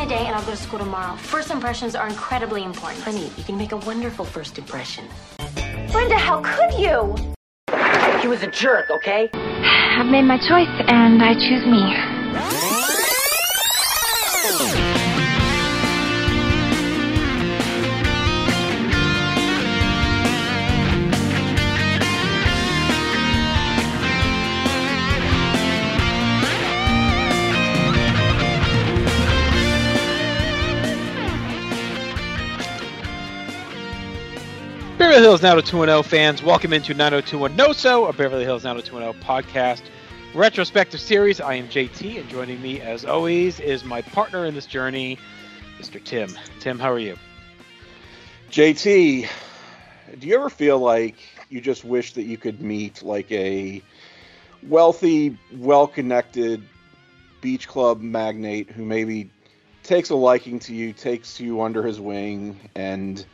today and I'll go to school tomorrow. First impressions are incredibly important. Honey, you can make a wonderful first impression. Brenda, how could you? He was a jerk, okay? I've made my choice and I choose me. Beverly Hills 90210 fans, welcome into 90210 No So, a Beverly Hills 90210 podcast retrospective series. I am JT, and joining me, as always, is my partner in this journey, Mr. Tim. Tim, how are you? JT, do you ever feel like you just wish that you could meet like a wealthy, well connected beach club magnate who maybe takes a liking to you, takes you under his wing, and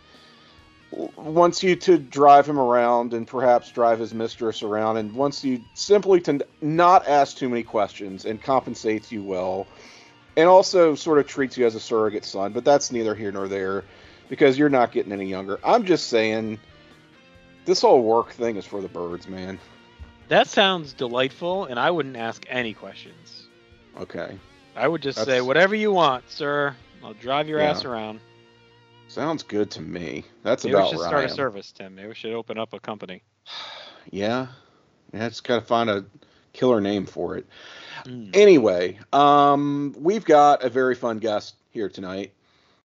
wants you to drive him around and perhaps drive his mistress around and wants you simply to not ask too many questions and compensates you well and also sort of treats you as a surrogate son but that's neither here nor there because you're not getting any younger. I'm just saying this whole work thing is for the birds man. That sounds delightful and i wouldn't ask any questions. Okay. I would just that's... say whatever you want sir. I'll drive your yeah. ass around Sounds good to me. That's Maybe about we should where start a service, Tim. Maybe we should open up a company. yeah, yeah. Just gotta find a killer name for it. Mm. Anyway, um, we've got a very fun guest here tonight.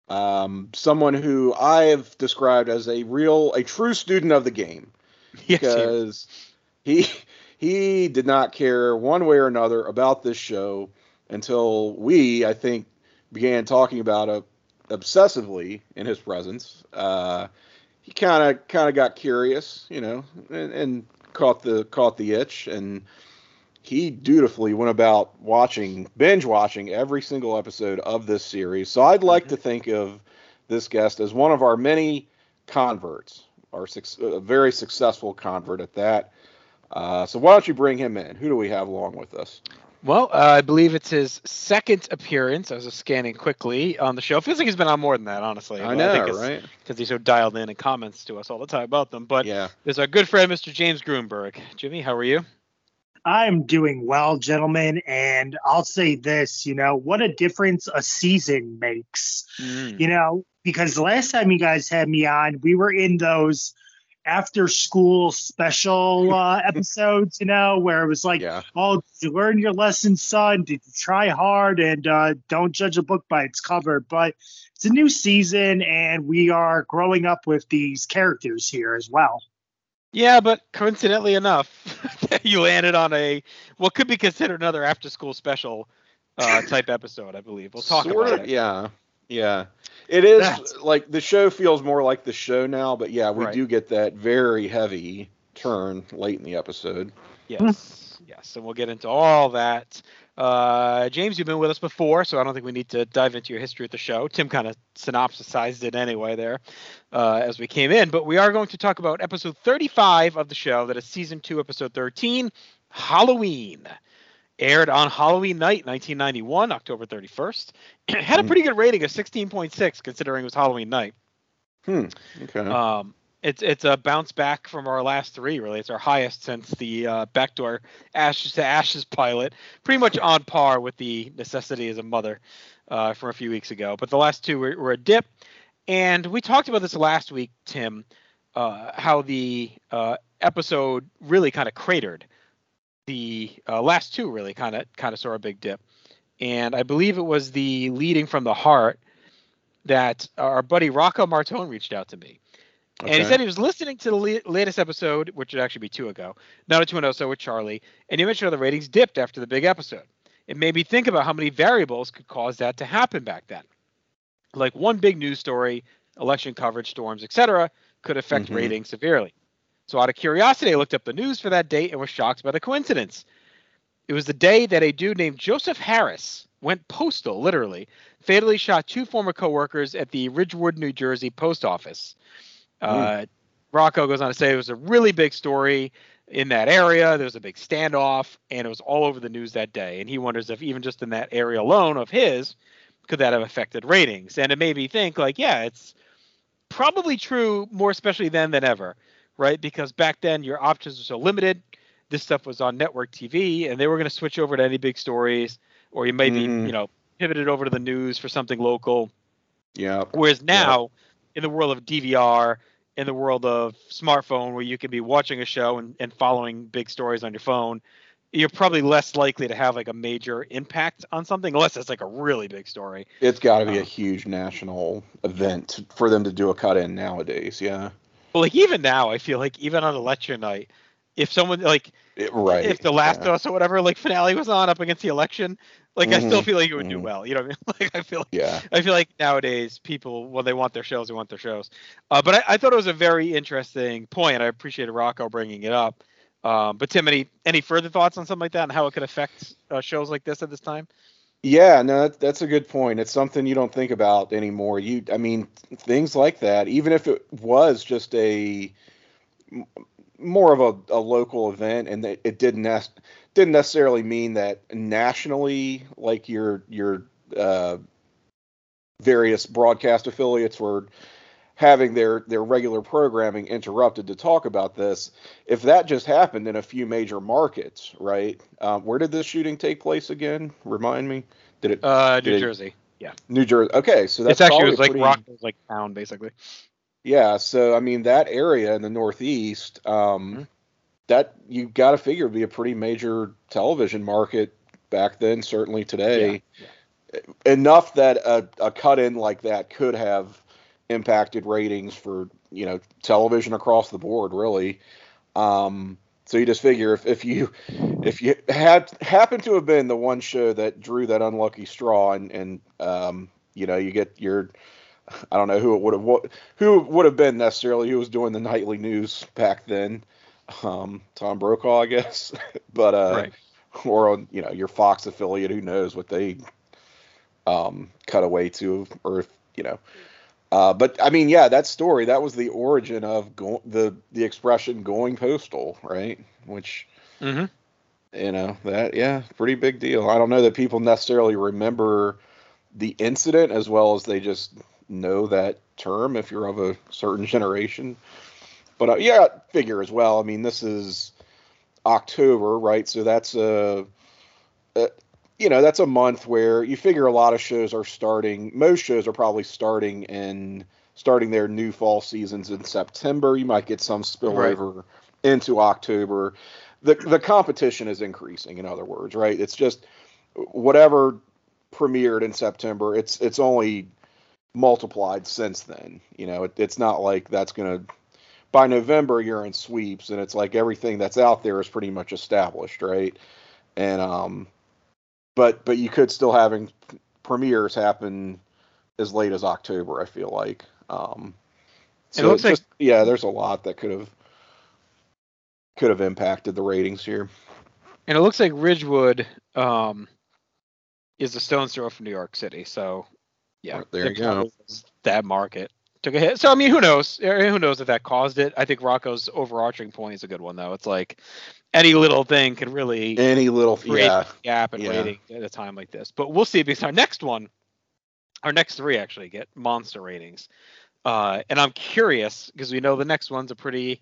Um, someone who I have described as a real, a true student of the game, yes, because he he did not care one way or another about this show until we, I think, began talking about a obsessively in his presence. Uh, he kind of kind of got curious, you know, and, and, caught the caught the itch, and he dutifully went about watching binge watching every single episode of this series. So I'd like mm-hmm. to think of this guest as one of our many converts, our a very successful convert at that. Uh, so why don't you bring him in? Who do we have along with us? Well, uh, I believe it's his second appearance. I was scanning quickly on the show. Feels like he's been on more than that, honestly. I know, I right? Because he's so dialed in and comments to us all the time about them. But yeah, there's our good friend, Mr. James Gruenberg. Jimmy, how are you? I'm doing well, gentlemen, and I'll say this, you know, what a difference a season makes. Mm. You know, because the last time you guys had me on, we were in those after school special uh, episodes, you know, where it was like, yeah. oh, did you learn your lesson, son? Did you try hard? And uh, don't judge a book by its cover. But it's a new season, and we are growing up with these characters here as well. Yeah, but coincidentally enough, you landed on a what could be considered another after school special uh, type episode, I believe. We'll talk sort about of, it. Yeah. Yeah. It is That's... like the show feels more like the show now, but yeah, we right. do get that very heavy turn late in the episode. Yes. yes. And we'll get into all that. Uh, James, you've been with us before, so I don't think we need to dive into your history of the show. Tim kind of synopsisized it anyway there uh, as we came in, but we are going to talk about episode 35 of the show, that is season two, episode 13, Halloween aired on Halloween night, 1991, October 31st. had a hmm. pretty good rating of 16.6 considering it was Halloween night. Hmm. Okay. Um, it's it's a bounce back from our last three. Really, it's our highest since the uh, backdoor Ashes to Ashes pilot. Pretty much on par with the Necessity as a Mother uh, from a few weeks ago. But the last two were, were a dip, and we talked about this last week, Tim. Uh, how the uh, episode really kind of cratered the uh, last two really kind of kind of saw a big dip, and I believe it was the leading from the heart that our buddy Rocco Martone reached out to me. Okay. And he said he was listening to the le- latest episode, which would actually be two ago, not a two and oh, so with Charlie, and he mentioned how the ratings dipped after the big episode. It made me think about how many variables could cause that to happen back then. Like one big news story, election coverage, storms, etc., could affect mm-hmm. ratings severely. So, out of curiosity, I looked up the news for that date and was shocked by the coincidence. It was the day that a dude named Joseph Harris went postal, literally, fatally shot two former coworkers at the Ridgewood, New Jersey post office. Mm. Uh, Rocco goes on to say it was a really big story in that area. There was a big standoff, and it was all over the news that day. And he wonders if even just in that area alone of his could that have affected ratings? And it made me think, like, yeah, it's probably true more especially then than ever, right? Because back then your options were so limited. This stuff was on network TV, and they were going to switch over to any big stories, or you maybe Mhm. you know pivoted over to the news for something local. Yeah. Whereas now, in the world of DVR, in the world of smartphone, where you can be watching a show and, and following big stories on your phone, you're probably less likely to have like a major impact on something, unless it's like a really big story. It's got to be a Um, huge national event for them to do a cut in nowadays. Yeah. But like even now, I feel like even on election night, if someone like It- right. if the Last yeah. of Us or whatever like finale was on up against the election, like I still Mhm, feel like it would do mhm. well. You know what I mean? Like I feel like Yeah. I feel like nowadays people, well they want their shows, they want their shows. Uh, but I, I thought it was a very interesting point. I appreciated Rocco bringing it up. Um, but Tim, any any further thoughts on something like that and how it could affect uh, shows like this at this time? Yeah, no, that- that's a good point. It's something you don't think about anymore. You, I mean, things like that, even if it was just a more of a, a local event, and it didn't didn't necessarily mean that nationally, like your your uh, various broadcast affiliates were having their their regular programming interrupted to talk about this. If that just happened in a few major markets, right? Um, where did this shooting take place again? Remind me. Did it Uh, New Did- Jersey. Yeah new Jersey? Okay, so that's it's actually it was like pretty- Rocco's like town basically. Yeah, so I mean that area in the Northeast, um, Mhm. that you got to figure would be a pretty major television market back then. Certainly today, enough that a, a cut in like that could have impacted ratings for you know television across the board, really. Um, so you just figure if, if you if you had happened to have been the one show that drew that unlucky straw and and um, you know you get your I don't know who it would have what who would have been necessarily who was doing the nightly news back then. Um, Tom Brokaw, I guess, but uh, Right. or on you know your Fox affiliate, who knows what they um, cut away to, or if you know. Uh, but I mean, yeah, that story that was the origin of go- the the expression "going postal," right? Which Mm-hmm. you know that yeah, pretty big deal. I don't know that people necessarily remember the incident as well as they just know that term if you're of a certain generation. But uh, yeah, figure as well. I mean, this is October, right? So that's a, a you know that's a month where you figure a lot of shows are starting. Most shows are probably starting in starting their new fall seasons in September. You might get some spillover into October. The the competition is increasing. In other words, right? It's just whatever premiered in September. It's it's only multiplied since then. You know, it, it's not like that's gonna. By November, you're in sweeps, and it's like everything that's out there is pretty much established, right? And um, but but you could still having premieres happen as late as October. I feel like. Um, It looks like- yeah, there's a lot that could have could have impacted the ratings here. And it looks like Ridgewood um, is a stone's throw from New York City. So, yeah, Right, there you go. That market took a hit. So, I mean, who knows? Who knows if that caused it? I think Rocco's overarching point is a good one, though. It's like any little thing could really Any little create yeah, gap in yeah. ratings at a time like this. But we'll see because our next one, our next three actually get monster ratings. Uh, and I'm curious because we know the next one's a pretty,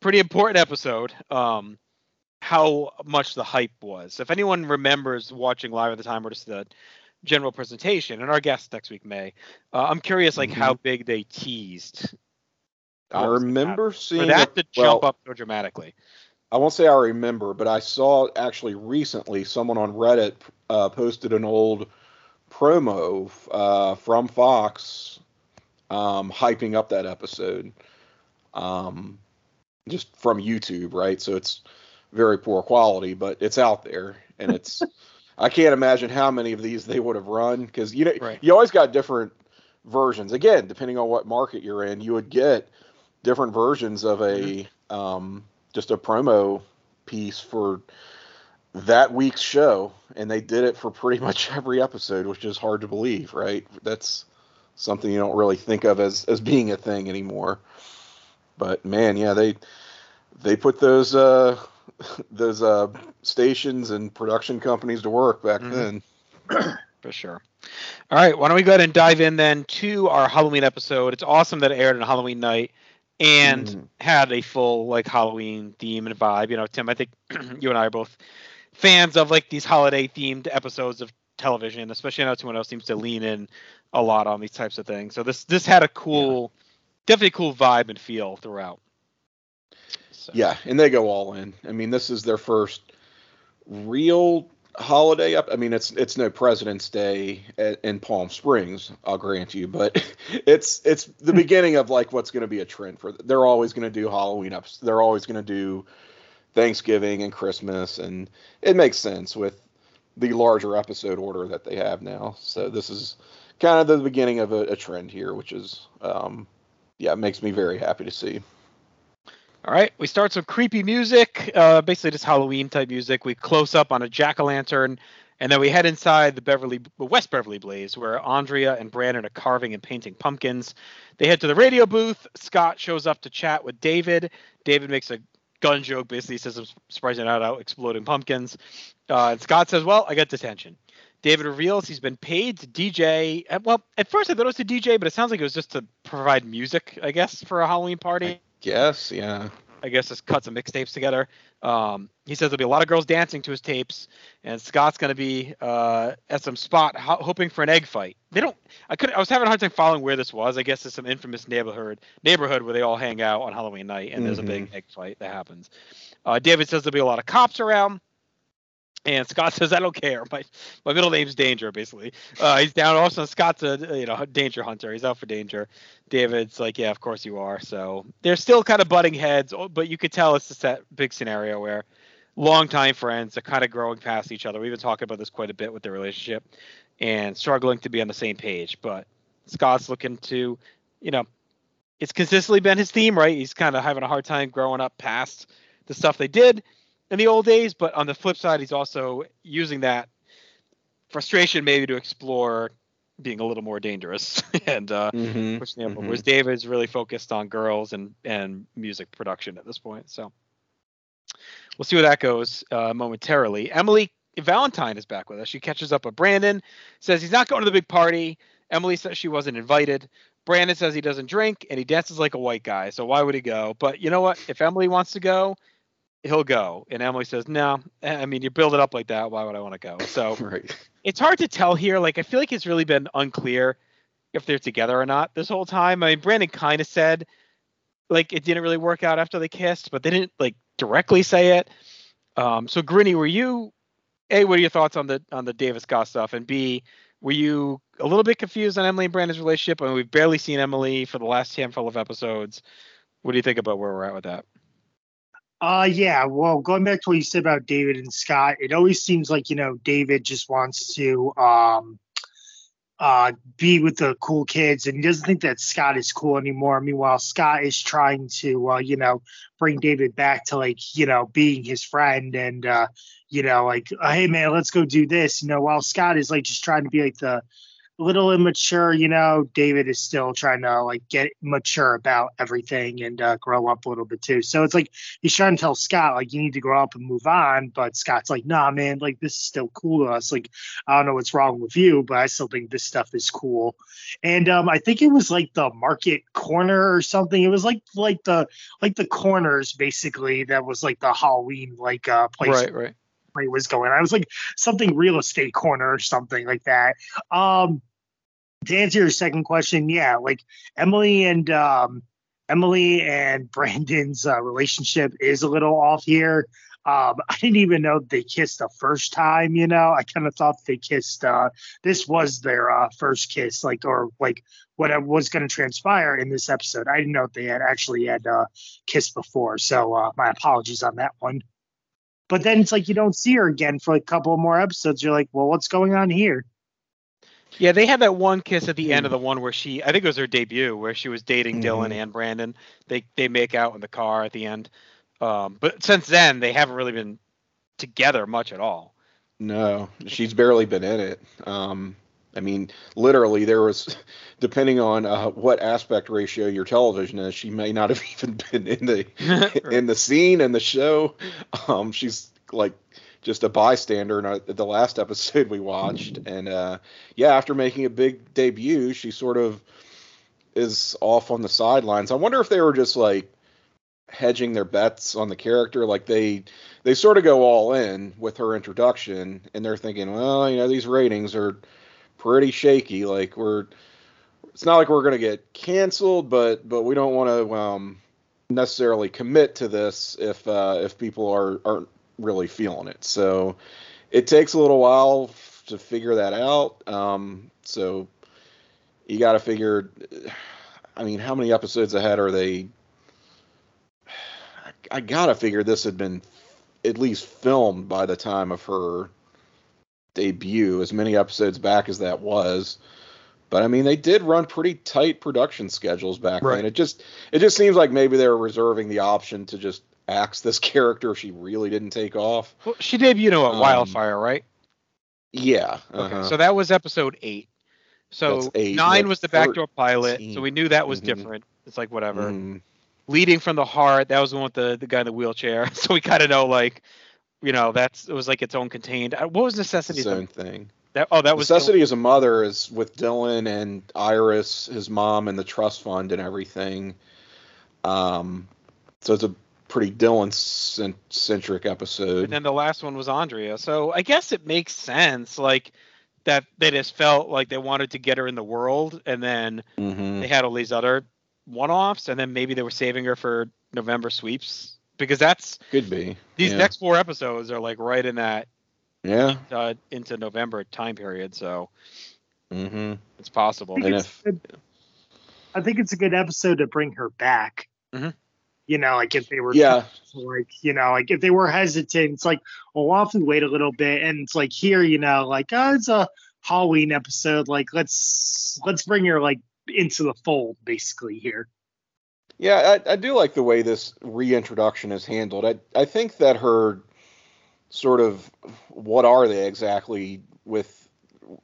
pretty important episode. Um, how much the hype was. If anyone remembers watching live at the time or just the general presentation, and our guest next week may, uh, I'm curious like how big they teased. I what was gonna remember seeing for that it- to jump well, up so dramatically. I won't say I remember, but I saw actually recently someone on Reddit uh, posted an old promo uh, from Fox um, hyping up that episode, um, just from YouTube, right? So it's very poor quality, but it's out there, and it's. I can't imagine how many of these they would have run because you know Right. you always got different versions. Again, depending on what market you're in, you would get different versions of a um, just a promo piece for that week's show, and they did it for pretty much every episode, which is hard to believe, right? That's something you don't really think of as as being a thing anymore. But man, yeah, they they put those uh those uh stations and production companies to work back Mhm. then. for sure. All right, why don't we go ahead and dive in then to our Halloween episode? It's awesome that it aired on Halloween night and Mhm. had a full like Halloween theme and vibe. You know, Tim, I think you and I are both fans of like these holiday themed episodes of television, especially now 210 seems to lean in a lot on these types of things. So this this had a cool, definitely cool vibe and feel throughout. So, Yeah, and they go all in. I mean, this is their first real holiday up. I mean, it's it's no President's Day a- in Palm Springs, I'll grant you, but it's it's the beginning of like what's going to be a trend for. They're always going to do Halloween ups. They're always going to do Thanksgiving and Christmas, and it makes sense with the larger episode order that they have now. So this is kind of the beginning of a, a trend here, which is um, yeah, it makes me very happy to see. All right, we start some creepy music, uh, basically just Halloween type music. We close up on a jack o' lantern, and then we head inside the Beverly West Beverly Blaze, where Andrea and Brandon are carving and painting pumpkins. They head to the radio booth. Scott shows up to chat with David. David makes a gun joke, basically says, "I'm surprised you're not out exploding pumpkins." Uh, and Scott says, "Well, I got detention." David reveals he's been paid to DJ. uh, Well, at first I thought it was to DJ, but it sounds like it was just to provide music, I guess, for a Halloween party. Yes, yeah. I guess just cut some mixtapes together. Um, he says there'll be a lot of girls dancing to his tapes, and Scott's going to be uh, at some spot ho- hoping for an egg fight. They don't. I could. I was having a hard time following where this was. I guess it's some infamous neighborhood neighborhood where they all hang out on Halloween night, and there's a big egg fight that happens. Uh, David says there'll be a lot of cops around. And Scott says, "I don't care. My my middle name's Danger, basically. Uh, he's down. Also, Scott's a you know danger hunter. He's out for danger. David's like, yeah, of course you are. So they're still kind of butting heads, oh, but you could tell it's just that big scenario where longtime friends are kind of growing past each other. We've been talking about this quite a bit with their relationship and struggling to be on the same page. But Scott's looking to, you know, it's consistently been his theme, right? He's kind of having a hard time growing up past the stuff they did in the old days. But on the flip side, he's also using that frustration maybe to explore being a little more dangerous and uh, Mm-hmm. pushing the envelope. Mhm. Whereas David's really focused on girls and and music production at this point. So we'll see where that goes uh, momentarily. Emily Valentine is back with us. She catches up with Brandon, says he's not going to the big party. Emily says she wasn't invited. Brandon says he doesn't drink and he dances like a white guy. So why would he go? But you know what? If Emily wants to go, he'll go. And Emily says, no. I mean, you build it up like that. Why would I want to go? So Right. it's hard to tell here. Like I feel like it's really been unclear if they're together or not this whole time. I mean, Brandon kind of said like it didn't really work out after they kissed, but they didn't like directly say it. Um, so Grinny, were you a? What are your thoughts on the on the David Scott stuff? And B, were you a little bit confused on Emily and Brandon's relationship? I mean, we've barely seen Emily for the last handful of episodes. What do you think about where we're at with that? Uh, yeah. Well, going back to what you said about David and Scott, it always seems like you know David just wants to um, uh, be with the cool kids, and he doesn't think that Scott is cool anymore. Meanwhile, Scott is trying to uh, you know bring David back to like you know being his friend and uh, you know like hey man, let's go do this. You know, while Scott is like just trying to be like the little immature, you know, David is still trying to like get mature about everything and uh, grow up a little bit too. So it's like he's trying to tell Scott like you need to grow up and move on, but Scott's like, nah, man, like this is still cool to us. Like I don't know what's wrong with you, but I still think this stuff is cool. And um, I think it was like the market corner or something. It was like like the like the corners basically that was like the Halloween like uh place Right, right. It was going. I was like something real estate corner or something like that. Um, to answer your second question, yeah, like Emily and um, Emily and Brandon's uh, relationship is a little off here. Um, I didn't even know they kissed the first time. You know, I kind of thought they kissed. Uh, this was their uh, first kiss, like or like what was going to transpire in this episode. I didn't know they had actually had uh, kissed before. So uh, my apologies on that one. But then it's like you don't see her again for a couple more episodes. You're like, well, what's going on here? Yeah, they had that one kiss at the end of the one where she, I think it was her debut, where she was dating Dylan Mhm. and Brandon. They they make out in the car at the end. Um, but since then, they haven't really been together much at all. No, she's barely been in it. Um, I mean, literally, there was, depending on uh, what aspect ratio your television is, she may not have even been in the in the scene in the show. Um, she's like just a bystander in our, the last episode we watched, and uh, yeah, after making a big debut, she sort of is off on the sidelines. I wonder if they were just like hedging their bets on the character, like they they sort of go all in with her introduction, and they're thinking, well, you know, these ratings are pretty shaky. Like we're, it's not like we're gonna get canceled, but but we don't want to um, necessarily commit to this if uh, if people are aren't really feeling it. So it takes a little while to figure that out. Um, so you got to figure. I mean, how many episodes ahead are they? I gotta figure this had been at least filmed by the time of her debut, as many episodes back as that was. But I mean, they did run pretty tight production schedules back Right. then. It just it just seems like maybe they were reserving the option to just axe this character if she really didn't take off. Well, she debuted at Um, Wildfire, right? Yeah. Okay, uh-huh. so that was episode eight. So eight. nine What, was the backdoor pilot, so we knew that was Mhm. different. It's like whatever. Mm, Leading from the heart, that was the one with the the guy in the wheelchair. So we kind of know like, you know, that's it was like its own contained. uh, What was necessity? own thing. That oh, that was Necessity as a mother is with Dylan and Iris, his mom, and the trust fund and everything. Um, so it's a pretty Dylan centric episode. and then the last one was Andrea. So I guess it makes sense, like that they just felt like they wanted to get her in the world, and then Mhm. they had all these other one-offs, and then maybe they were saving her for November sweeps because that's Could be these yeah. next four episodes are like right in that Yeah. uh, into November time period, so hmm it's possible. I think, And it's if- good, I think it's a good episode to bring her back. Mhm. You know, like if they were Yeah. like you know, like if they were hesitant, it's like, well, we'll have to wait a little bit. And it's like here, you know, like oh, it's a Halloween episode. Like let's let's bring her like into the fold, basically here. Yeah, I, I do like the way this reintroduction is handled. I I think that her sort of what are they exactly with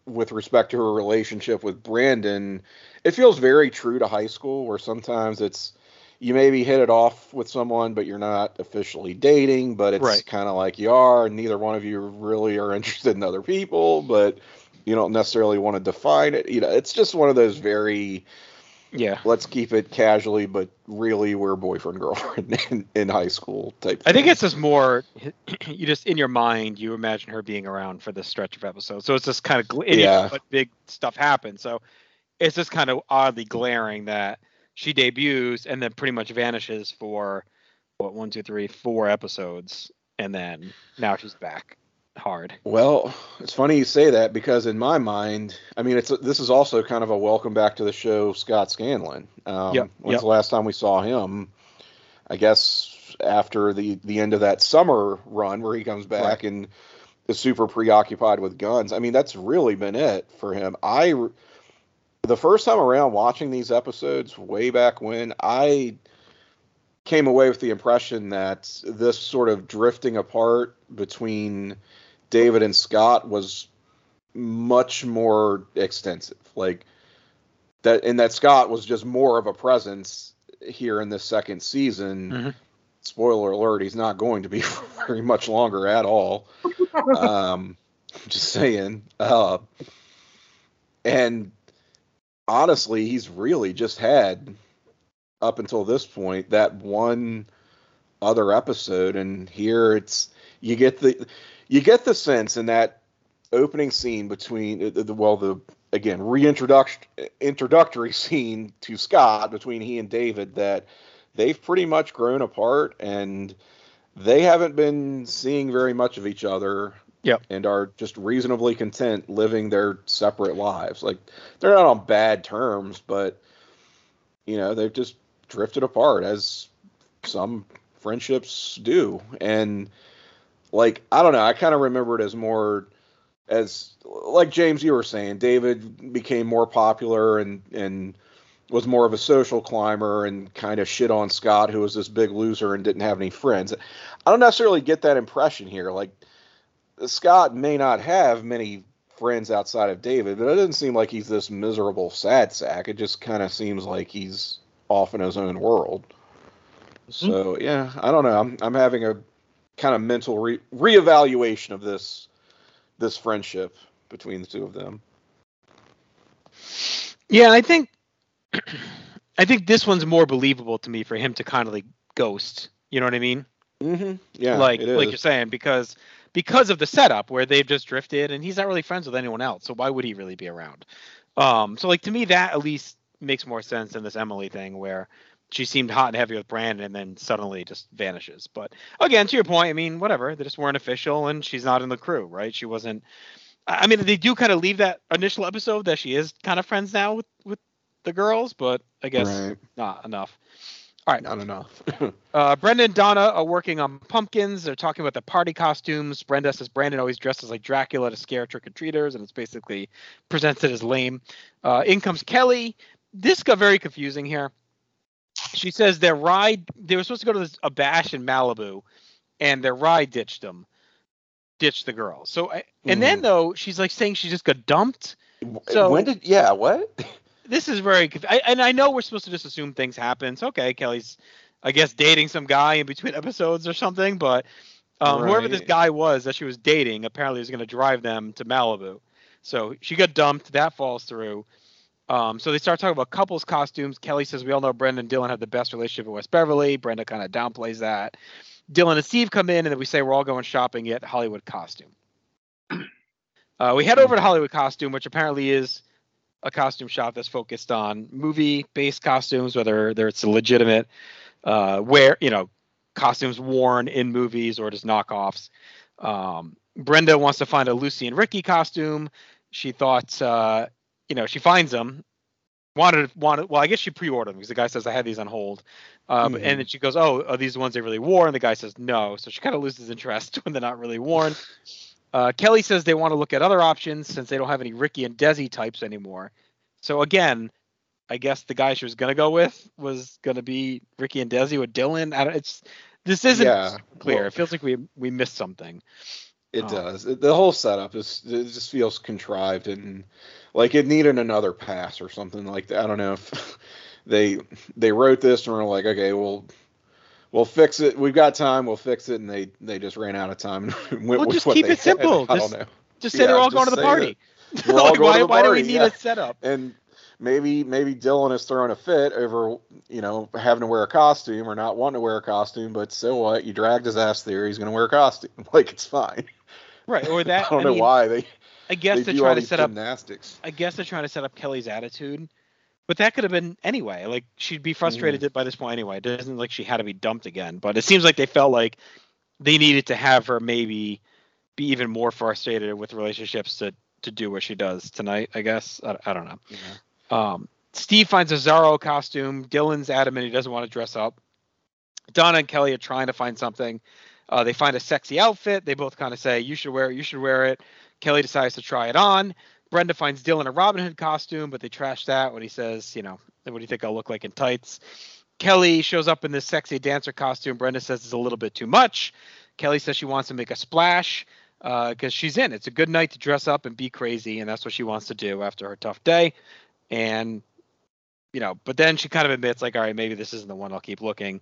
with respect to her relationship with Brandon, it feels very true to high school where sometimes it's you maybe hit it off with someone but you're not officially dating, but it's Right. kind of like you are and neither one of you really are interested in other people, but you don't necessarily want to define it. You know, it's just one of those very Yeah. let's keep it casually, but really we're boyfriend girlfriend in, in high school type. I think it's just more you just in your mind you imagine her being around for this stretch of episodes. So it's just kind of gl- and you know Yeah. but big stuff happens. So it's just kind of oddly glaring that she debuts and then pretty much vanishes for what one, two, three, four episodes, and then now she's back hard. Well, it's funny you say that because in my mind, I mean, it's this is also kind of a welcome back to the show, Scott Scanlon. Um, Yep, When's yep. the last time we saw him? I guess after the the end of that summer run where he comes back and is super preoccupied with guns. I mean, that's really been it for him. I the first time around watching these episodes way back when I came away with the impression that this sort of drifting apart between David and Scott was much more extensive. Like that, and that Scott was just more of a presence here in this second season. Mhm. Spoiler alert: he's not going to be very much longer at all. um, just saying. Uh, and honestly, he's really just had up until this point that one other episode, and here it's you get the you get the sense in that opening scene between uh, the well the again reintroduction introductory scene to Scott between he and David that they've pretty much grown apart and they haven't been seeing very much of each other Yep. and are just reasonably content living their separate lives like they're not on bad terms but you know they've just drifted apart as some friendships do and like i don't know. I kind of remember it as more as like james you were saying david became more popular and and was more of a social climber and kind of shit on scott who was this big loser and didn't have any friends. I don't necessarily get that impression here. Like scott may not have many friends outside of david but it doesn't seem like he's this miserable sad sack. It just kind of seems like he's off in his own world. Hmm. So yeah i don't know. I'm, I'm having a kind of mental re- reevaluation of this this friendship between the two of them. Yeah, I think I think this one's more believable to me for him to kind of like ghost. You know what I mean? Mm-hmm. Yeah, like like you're saying because because of the setup where they've just drifted and he's not really friends with anyone else. So why would he really be around? Um, so like to me that at least makes more sense than this Emily thing where she seemed hot and heavy with Brandon and then suddenly just vanishes. But again, to your point, I mean, whatever. They just weren't official and she's not in the crew, right? She wasn't. I mean, they do kind of leave that initial episode that she is kind of friends now with with the girls, but I guess Right. not enough. All right. Not enough. Uh, Brenda and Donna are working on pumpkins. They're talking about the party costumes. Brenda says Brandon always dresses like Dracula to scare trick or treaters, and it's basically presented as lame. Uh, in comes Kelly. This got very confusing here. She says their ride, they were supposed to go to this, a bash in Malibu, and their ride ditched them, ditched the girls. So, I, and then though, she's like saying she just got dumped. So- when did? Yeah. What? this is very I, and I know we're supposed to just assume things happen. So okay, Kelly's I guess dating some guy in between episodes or something, but um, whoever this guy was that she was dating apparently was going to drive them to Malibu. So she got dumped. That falls through. Um, so they start talking about couples costumes. Kelly says we all know Brenda and Dylan have the best relationship in West Beverly. Brenda kind of downplays that. Dylan and Steve come in, and then we say we're all going shopping at Hollywood Costume. Uh, we head over to Hollywood Costume, which apparently is a costume shop that's focused on movie-based costumes, whether it's legitimate, uh, wear you know, costumes worn in movies or just knockoffs. Um, Brenda wants to find a Lucy and Ricky costume. She thought, uh, you know, she finds them. Wanted wanted well, I guess she pre-ordered them because the guy says I had these on hold, um, Mhm. and then she goes, "Oh, are these the ones they really wore?" And the guy says, "No." So she kind of loses interest when they're not really worn. Uh, Kelly says they want to look at other options since they don't have any Ricky and Desi types anymore. So again, I guess the guy she was gonna go with was gonna be Ricky and Desi with Dylan. I don't, it's this isn't Yeah, clear. well- it feels like we we missed something. It Oh. does. The whole setup is it just feels contrived and like it needed another pass or something like that. I don't know if they they wrote this and were like, okay, we'll we'll fix it. We've got time. We'll fix it, and they they just ran out of time. And went Well, just keep it simple. had. I Just- don't know. Just say they're all going to the party. We're all like, going why to the why do we need yeah. a setup? And maybe maybe Dylan is throwing a fit over you know having to wear a costume or not wanting to wear a costume. But so what? You dragged his ass there. He's going to wear a costume. Like it's fine. Right. Or that I don't I know mean, why they I guess they they're trying to set up gymnastics. I guess they're trying to set up Kelly's attitude. But that could have been anyway. Like she'd be frustrated Mm-hmm. by this point anyway. It doesn't like she had to be dumped again. But it seems like they felt like they needed to have her maybe be even more frustrated with relationships to to do what she does tonight. I guess I, I don't know. Um, Steve finds a Zorro costume. Dylan's adamant he doesn't want to dress up. Donna and Kelly are trying to find something. Uh, they find a sexy outfit. They both kind of say, "You should wear it. You should wear it." Kelly decides to try it on. Brenda finds Dylan a Robin Hood costume, but they trash that when he says, "You know, what do you think I'll look like in tights?" Kelly shows up in this sexy dancer costume. Brenda says it's a little bit too much. Kelly says she wants to make a splash uh, because she's in. It's a good night to dress up and be crazy, and that's what she wants to do after her tough day. And you know, but then she kind of admits, like, all right, maybe this isn't the one. I'll keep looking.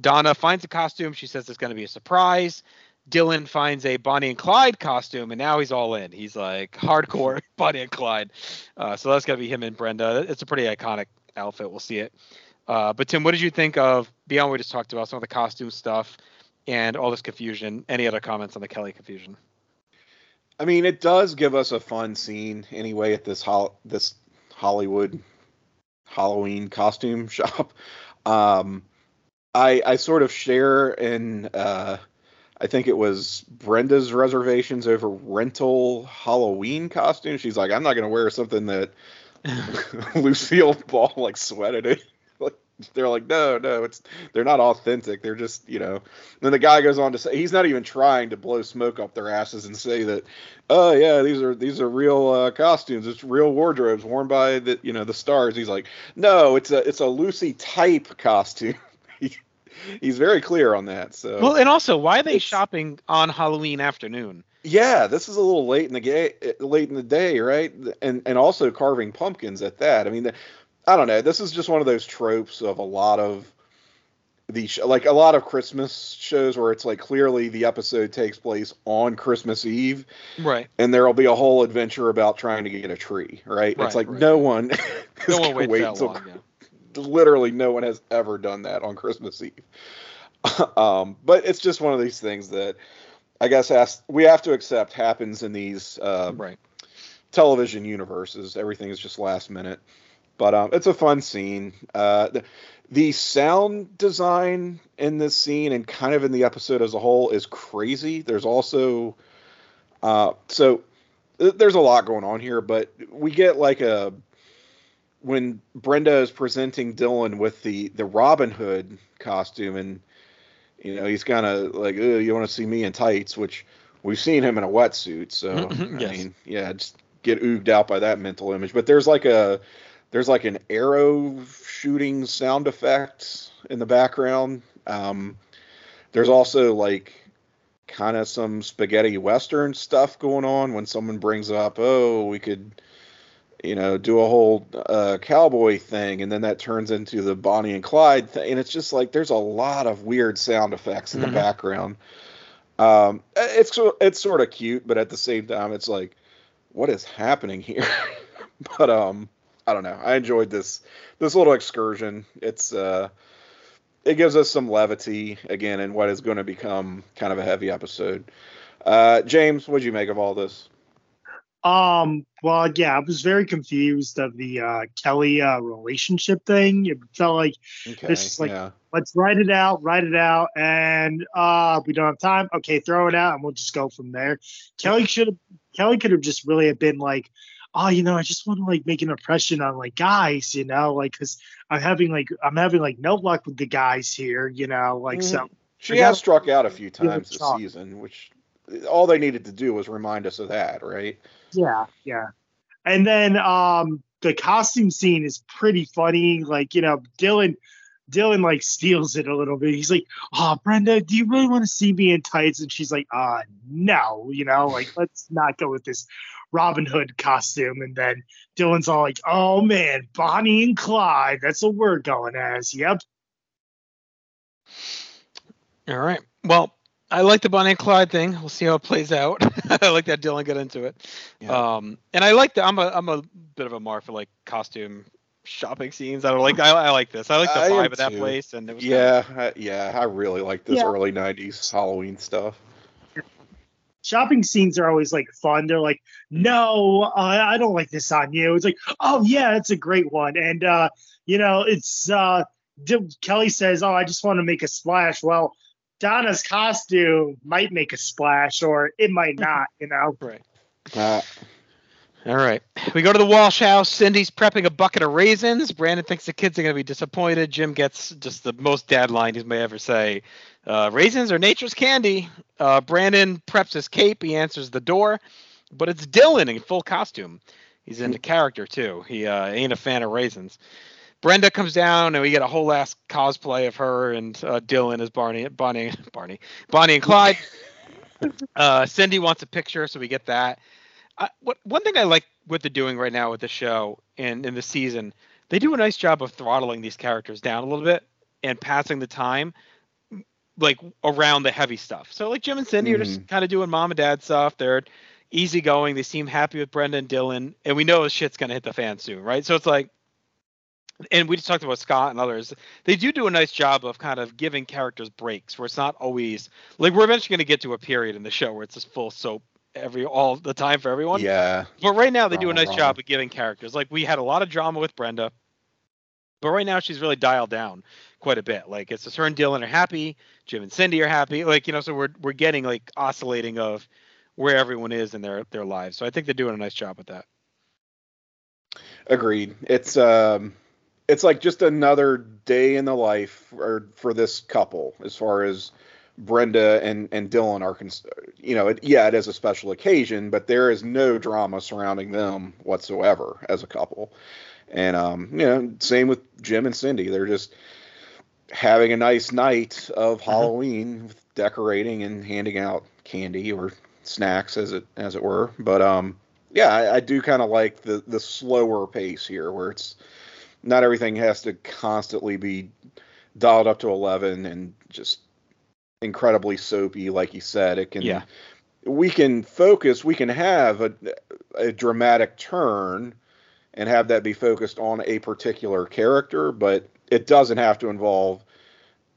Donna finds a costume. She says it's going to be a surprise. Dylan finds a Bonnie and Clyde costume, and now he's all in. He's like hardcore Bonnie and Clyde. Uh, so that's to be him and Brenda. It's a pretty iconic outfit. We'll see it. Uh, but Tim, what did you think of beyond what we just talked about, some of the costume stuff and all this confusion? Any other comments on the Kelly confusion? I mean, it does give us a fun scene anyway at this hol- this Hollywood Halloween costume shop. Um, I I sort of share in uh, I think it was Brenda's reservations over rental Halloween costumes. She's like, I'm not gonna wear something that Lucille Ball like sweated it. Like they're like, no, no, it's they're not authentic. They're just, you know. then the guy goes on to say he's not even trying to blow smoke up their asses and say that, oh yeah, these are these are real uh, costumes. It's real wardrobes worn by the you know the stars. He's like, no, it's a it's a Lucy type costume. He- he's very clear on that. So Well, and also, why are they It's- shopping on Halloween afternoon? yeah, this is a little late in the ga- late in the day, right? And and also carving pumpkins at that. I mean, the, I don't know. This is just one of those tropes of a lot of the sh- like a lot of Christmas shows where it's like clearly the episode takes place on Christmas Eve, Right. and there'll be a whole adventure about trying to get a tree. Right? Right, it's like right. no one, No one waits wait that long. Yeah. Literally no one has ever done that on Christmas Eve. um, but it's just one of these things that I guess has, we have to accept happens in these uh, Right. television universes. Everything is just last minute, but um, it's a fun scene. Uh, the, the sound design in this scene and kind of in the episode as a whole is crazy. There's also uh, so th- there's a lot going on here, but we get like a when Brenda is presenting Dylan with the the Robin Hood costume, and you know he's kind of like, "Ugh, "You want to see me in tights?" Which we've seen him in a wetsuit, so Yes. I mean, yeah, just get ooged out by that mental image. But there's like a there's like an arrow shooting sound effect in the background. Um, there's also like kind of some spaghetti western stuff going on when someone brings up, oh, we could, you know, do a whole uh, cowboy thing, and then that turns into the Bonnie and Clyde thing, and it's just like there's a lot of weird sound effects in Mhm. the background. Um, it's it's sort of cute, but at the same time, it's like, what is happening here? but um, I don't know. I enjoyed this this little excursion. It's uh, it gives us some levity again in what is going to become kind of a heavy episode. Uh, James, what'd you make of all this? Um, well, yeah, I was very confused of the uh, Kelly uh, relationship thing. It felt like Okay, This is like- yeah, let's write it out, write it out, and uh, we don't have time. Okay, throw it out, and we'll just go from there. Kelly should have. Kelly could have just really have been like, oh, you know, I just want to like make an impression on like guys, you know, like because I'm having like I'm having like no luck with the guys here, you know, like so. she I got- has struck out a few times this season, which all they needed to do was remind us of that, right? Yeah, yeah. And then um the costume scene is pretty funny. Like, you know, Dylan Dylan like steals it a little bit. He's like, Oh, Brenda, do you really want to see me in tights? And she's like, uh no, you know, like let's not go with this Robin Hood costume. And then Dylan's all like, Oh man, Bonnie and Clyde, that's what we're going as. Yep. All right. Well, I like the Bonnie and Clyde thing. We'll see how it plays out. I like that Dylan got into it. Yeah. Um, and I like that. I'm a I'm a bit of a mark for like costume shopping scenes. I don't like. I, I like this. I like the I vibe of that too. place. And it was kinda- Yeah, I, yeah, I really like this Yeah. early '90s Halloween stuff. shopping scenes are always like fun. They're like, no, uh, I don't like this on you. It's like, oh yeah, it's a great one. And uh, you know, it's uh, D- Kelly says, oh, I just want to make a splash. Well, Donna's costume might make a splash, or it might not. You know. right. Uh, All right. We go to the Walsh house. Cindy's prepping a bucket of raisins. Brandon thinks the kids are going to be disappointed. Jim gets just the most dad line he may ever say. Uh, raisins are nature's candy. Uh, Brandon preps his cape. He answers the door, but it's Dylan in full costume. He's into character too. He uh, ain't a fan of raisins. Brenda comes down and we get a whole ass cosplay of her and uh, Dylan as Barney, Bonnie, Barney, Bonnie and Clyde. uh, Cindy wants a picture, so we get that. I, what one thing I like what they're doing right now with the show and in the season, they do a nice job of throttling these characters down a little bit and passing the time like around the heavy stuff. So like Jim and Cindy are just kind of doing mom and dad stuff. They're easygoing. They seem happy with Brenda and Dylan, and we know shit's gonna hit the fan soon, right? So it's like, and we just talked about Scott and others. They do do a nice job of kind of giving characters breaks, where it's not always like we're eventually gonna get to a period in the show where it's just full soap every all the time for everyone. yeah, But right now they do a nice drama. job of giving characters. Like we had a lot of drama with Brenda, but right now she's really dialed down quite a bit. Like it's just her and Dylan are happy, Jim and Cindy are happy. Like you know, so we're we're getting like oscillating of where everyone is in their their lives. So I think they're doing a nice job with that. agreed. It's um, it's like just another day in the life for for this couple as far as Brenda and and Dylan are concerned. You know, it, yeah, it is a special occasion, but there is no drama surrounding them whatsoever as a couple. And um, you know, same with Jim and Cindy. They're just having a nice night of Halloween with decorating and handing out candy or snacks as it as it were. But um yeah, I, I do kind of like the the slower pace here where it's not everything has to constantly be dialed up to 11 and just incredibly soapy like you said it can Yeah. we can focus we can have a, a dramatic turn and have that be focused on a particular character but it doesn't have to involve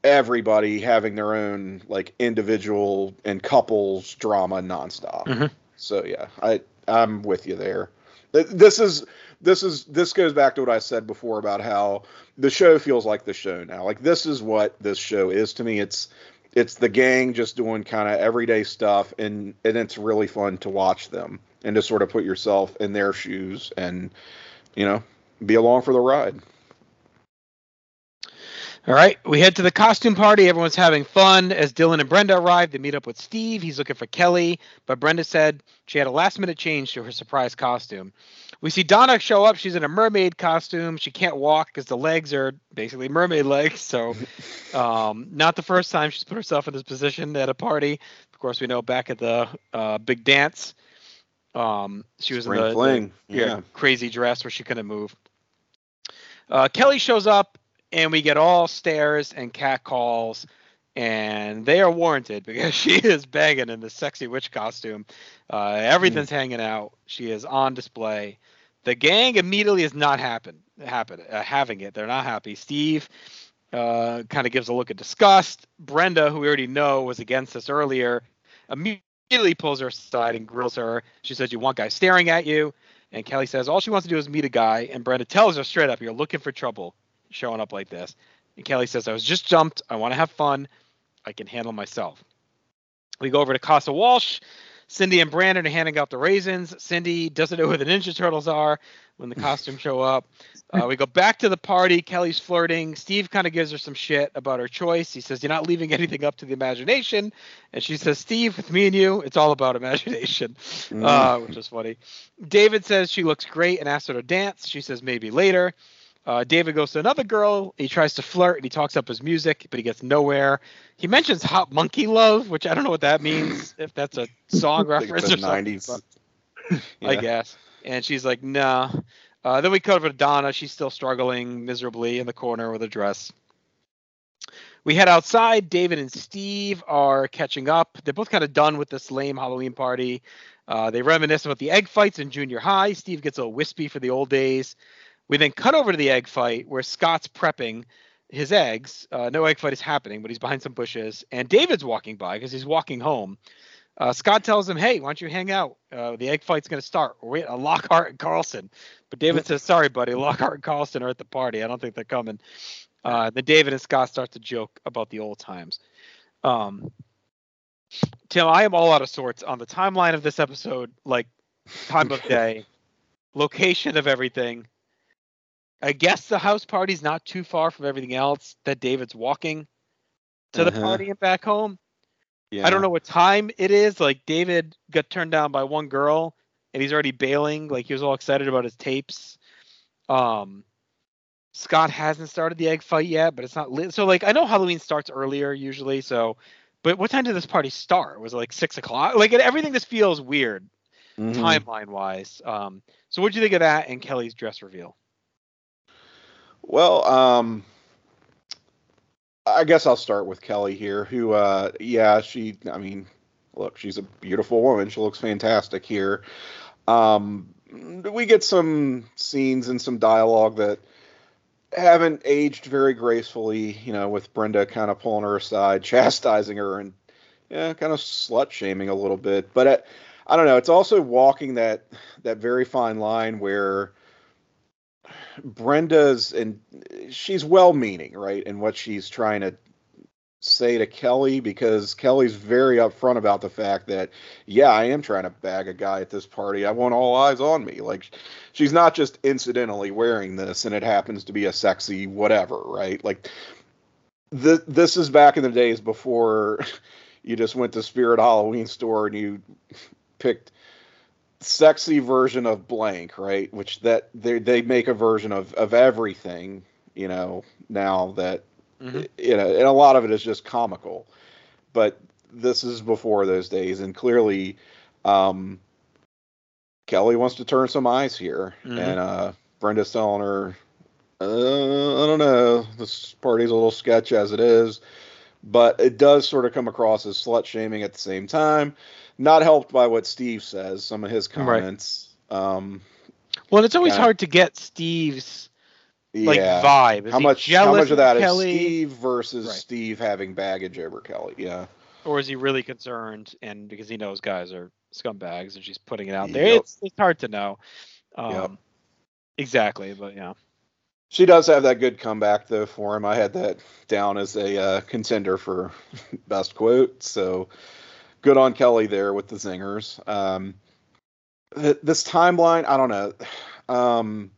everybody having their own like individual and couples drama nonstop Mhm. so yeah i i'm with you there Th- this is this is this goes back to what i said before about how the show feels like the show now. Like this is what this show is to me. It's it's the gang just doing kind of everyday stuff and and it's really fun to watch them and to sort of put yourself in their shoes and you know be along for the ride All right, we head to the costume party. Everyone's having fun. As Dylan and Brenda arrive, they meet up with Steve. He's looking for Kelly, but Brenda said she had a last minute change to her surprise costume. We see Donna show up. She's in a mermaid costume. She can't walk because the legs are basically mermaid legs. So, um, not the first time she's put herself in this position at a party. Of course, we know back at the uh, big dance, um, she was Spring in the, the- yeah, yeah crazy dress where she couldn't move. Uh, Kelly shows up, and we get all stares and cat calls, and they are warranted because she is banging in the sexy witch costume. Uh, everything's hanging out. She is on display. The gang immediately is not happen happen uh, having it. They're not happy. Steve uh, kind of gives a look of disgust. Brenda, who we already know was against us earlier, immediately pulls her aside and grills her. She says, "You want guys staring at you?" And Kelly says all she wants to do is meet a guy. And Brenda tells her straight up, "You're looking for trouble, showing up like this." And Kelly says, "I was just jumped. I want to have fun. I can handle myself." We go over to Casa Walsh. Cindy and Brandon are handing out the raisins. Cindy doesn't know who the Ninja Turtles are when the costumes show up. Uh, we go back to the party. Kelly's flirting. Steve kind of gives her some shit about her choice. He says, You're not leaving anything up to the imagination. And she says, Steve, with me and you, it's all about imagination, Mm. uh, which is funny. David says she looks great and asks her to dance. She says, Maybe later. Uh, David goes to another girl. He tries to flirt and he talks up his music, but he gets nowhere. He mentions Hot Monkey Love, which I don't know what that means, if that's a song reference or the something. 90s but I guess. And she's like, nah. Uh, then we cut over to Donna. She's still struggling miserably in the corner with a dress. We head outside. David and Steve are catching up. They're both kind of done with this lame Halloween party. Uh, they reminisce about the egg fights in junior high. Steve gets a little wispy for the old days. We then cut over to the egg fight where Scott's prepping his eggs. Uh, no egg fight is happening, but he's behind some bushes. And David's walking by because he's walking home. Uh, Scott tells him, "Hey, why don't you hang out? Uh, the egg fight's going to start. We're waiting on Lockhart and Carlson." But David says, "Sorry, buddy. Lockhart and Carlson are at the party. I don't think they're coming." Uh, then David and Scott start to joke about the old times. Um, Tim, I am all out of sorts on the timeline of this episode, like time of day, location of everything. I guess the house party's not too far from everything else that David's walking to the Uh-huh. party and back home. yeah I don't know what time it is. Like David got turned down by one girl, and he's already bailing. Like he was all excited about his tapes. Um, Scott hasn't started the egg fight yet, but it's not lit. So like I know Halloween starts earlier usually. So, but what time did this party start? Was it like six o'clock? Like everything just feels weird Mhm. timeline wise. Um, so what do you think of that and Kelly's dress reveal? Well, um, I guess I'll start with Kelly here, who, uh, yeah, she, I mean, look, she's a beautiful woman. She looks fantastic here. Um, we get some scenes and some dialogue that haven't aged very gracefully, you know, with Brenda kind of pulling her aside, chastising her, and yeah, kind of slut shaming a little bit. But it, I don't know. It's also walking that that very fine line where Brenda's and she's well meaning, right? And what she's trying to say to Kelly because Kelly's very upfront about the fact that yeah, I am trying to bag a guy at this party. I want all eyes on me. Like she's not just incidentally wearing this and it happens to be a sexy whatever, right? Like the, this is back in the days before you just went to Spirit Halloween store and you picked sexy version of blank, right? Which that they they make a version of of everything, you know, now that Mhm. you know, and a lot of it is just comical. But this is before those days, and clearly, um, Kelly wants to turn some eyes here, Mhm. and uh, Brenda's telling her, uh, I don't know. This party's a little sketch as it is, but it does sort of come across as slut shaming at the same time. Not helped by what Steve says, some of his comments. Right. Um, well, it's always hard to get Steve's like yeah. vibe. Is how much? How much of that Kelly? is Steve versus right. Steve having baggage over Kelly? Yeah. Or is he really concerned and because he knows guys are scumbags and she's putting it out there? It's it's hard to know. Um, yep. Exactly, but yeah. She does have that good comeback though for him. I had that down as a uh, contender for best quote. So good on Kelly there with the zingers. Um, th- this timeline, I don't know. Um,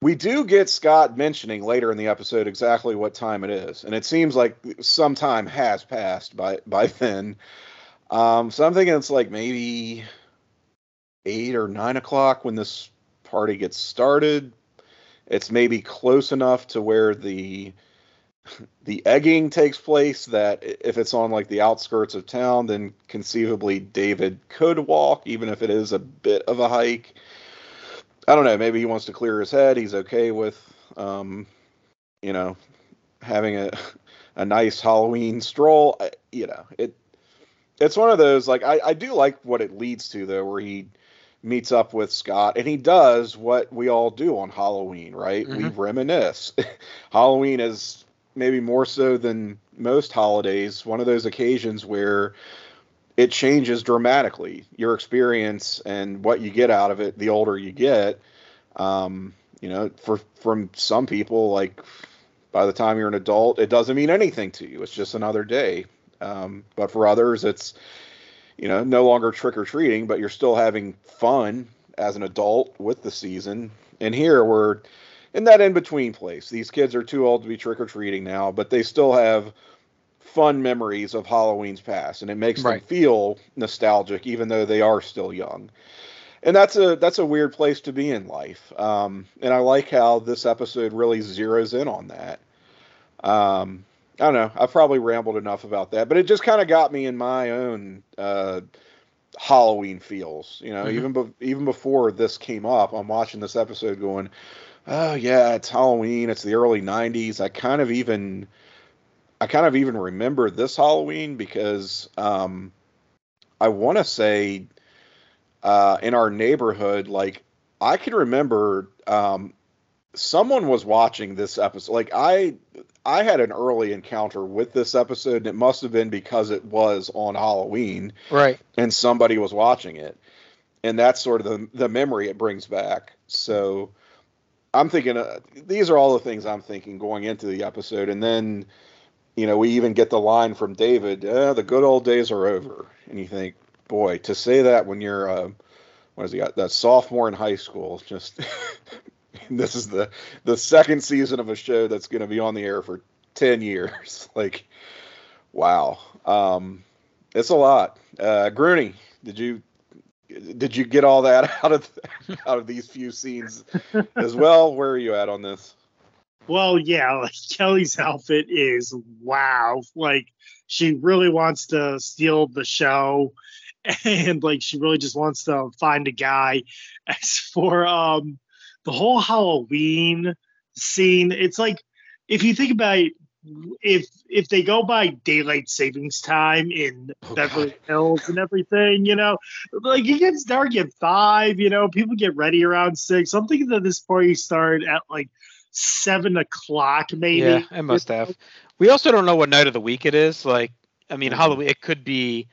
we do get Scott mentioning later in the episode exactly what time it is, and it seems like some time has passed by by then. Um, so I'm thinking it's like maybe eight or nine o'clock when this party gets started it's maybe close enough to where the the egging takes place that if it's on like the outskirts of town then conceivably david could walk even if it is a bit of a hike i don't know maybe he wants to clear his head he's okay with um you know having a a nice halloween stroll you know it it's one of those like i i do like what it leads to though where he meets up with Scott, and he does what we all do on Halloween, right? Mm-hmm. We reminisce. Halloween is maybe more so than most holidays, one of those occasions where it changes dramatically your experience and what you get out of it the older you get. Um, you know, for from some people, like by the time you're an adult, it doesn't mean anything to you. It's just another day. Um, but for others, it's you know, no longer trick or treating, but you're still having fun as an adult with the season. And here we're in that in between place. These kids are too old to be trick or treating now, but they still have fun memories of Halloween's past, and it makes right. them feel nostalgic, even though they are still young. And that's a that's a weird place to be in life. Um, and I like how this episode really zeroes in on that. Um, I don't know. I've probably rambled enough about that, but it just kind of got me in my own uh, Halloween feels. You know, mm-hmm. even be- even before this came up, I'm watching this episode going, "Oh yeah, it's Halloween. It's the early '90s." I kind of even, I kind of even remember this Halloween because um, I want to say uh, in our neighborhood, like I can remember um, someone was watching this episode. Like I I had an early encounter with this episode, and it must have been because it was on Halloween, right? And somebody was watching it, and that's sort of the the memory it brings back. So I'm thinking uh, these are all the things I'm thinking going into the episode, and then you know we even get the line from David, eh, "The good old days are over," and you think, boy, to say that when you're uh, what has he got? That sophomore in high school, just this is the the second season of a show that's going to be on the air for 10 years. Like wow. Um it's a lot. Uh Grooney, did you did you get all that out of out of these few scenes as well? Where are you at on this? Well yeah like kelly's outfit is wow. Like she really wants to steal the show and like she really just wants to find a guy. As for um the whole Halloween scene, it's like if you think about it, if if they go by daylight savings time in oh, Beverly God. Hills and everything, you know, like it gets dark at five, you know, people get ready around six. I'm thinking that this party started at like seven o'clock, maybe. Yeah, it must have. We also don't know what night of the week it is. Like, I mean, mm-hmm. Halloween. It could be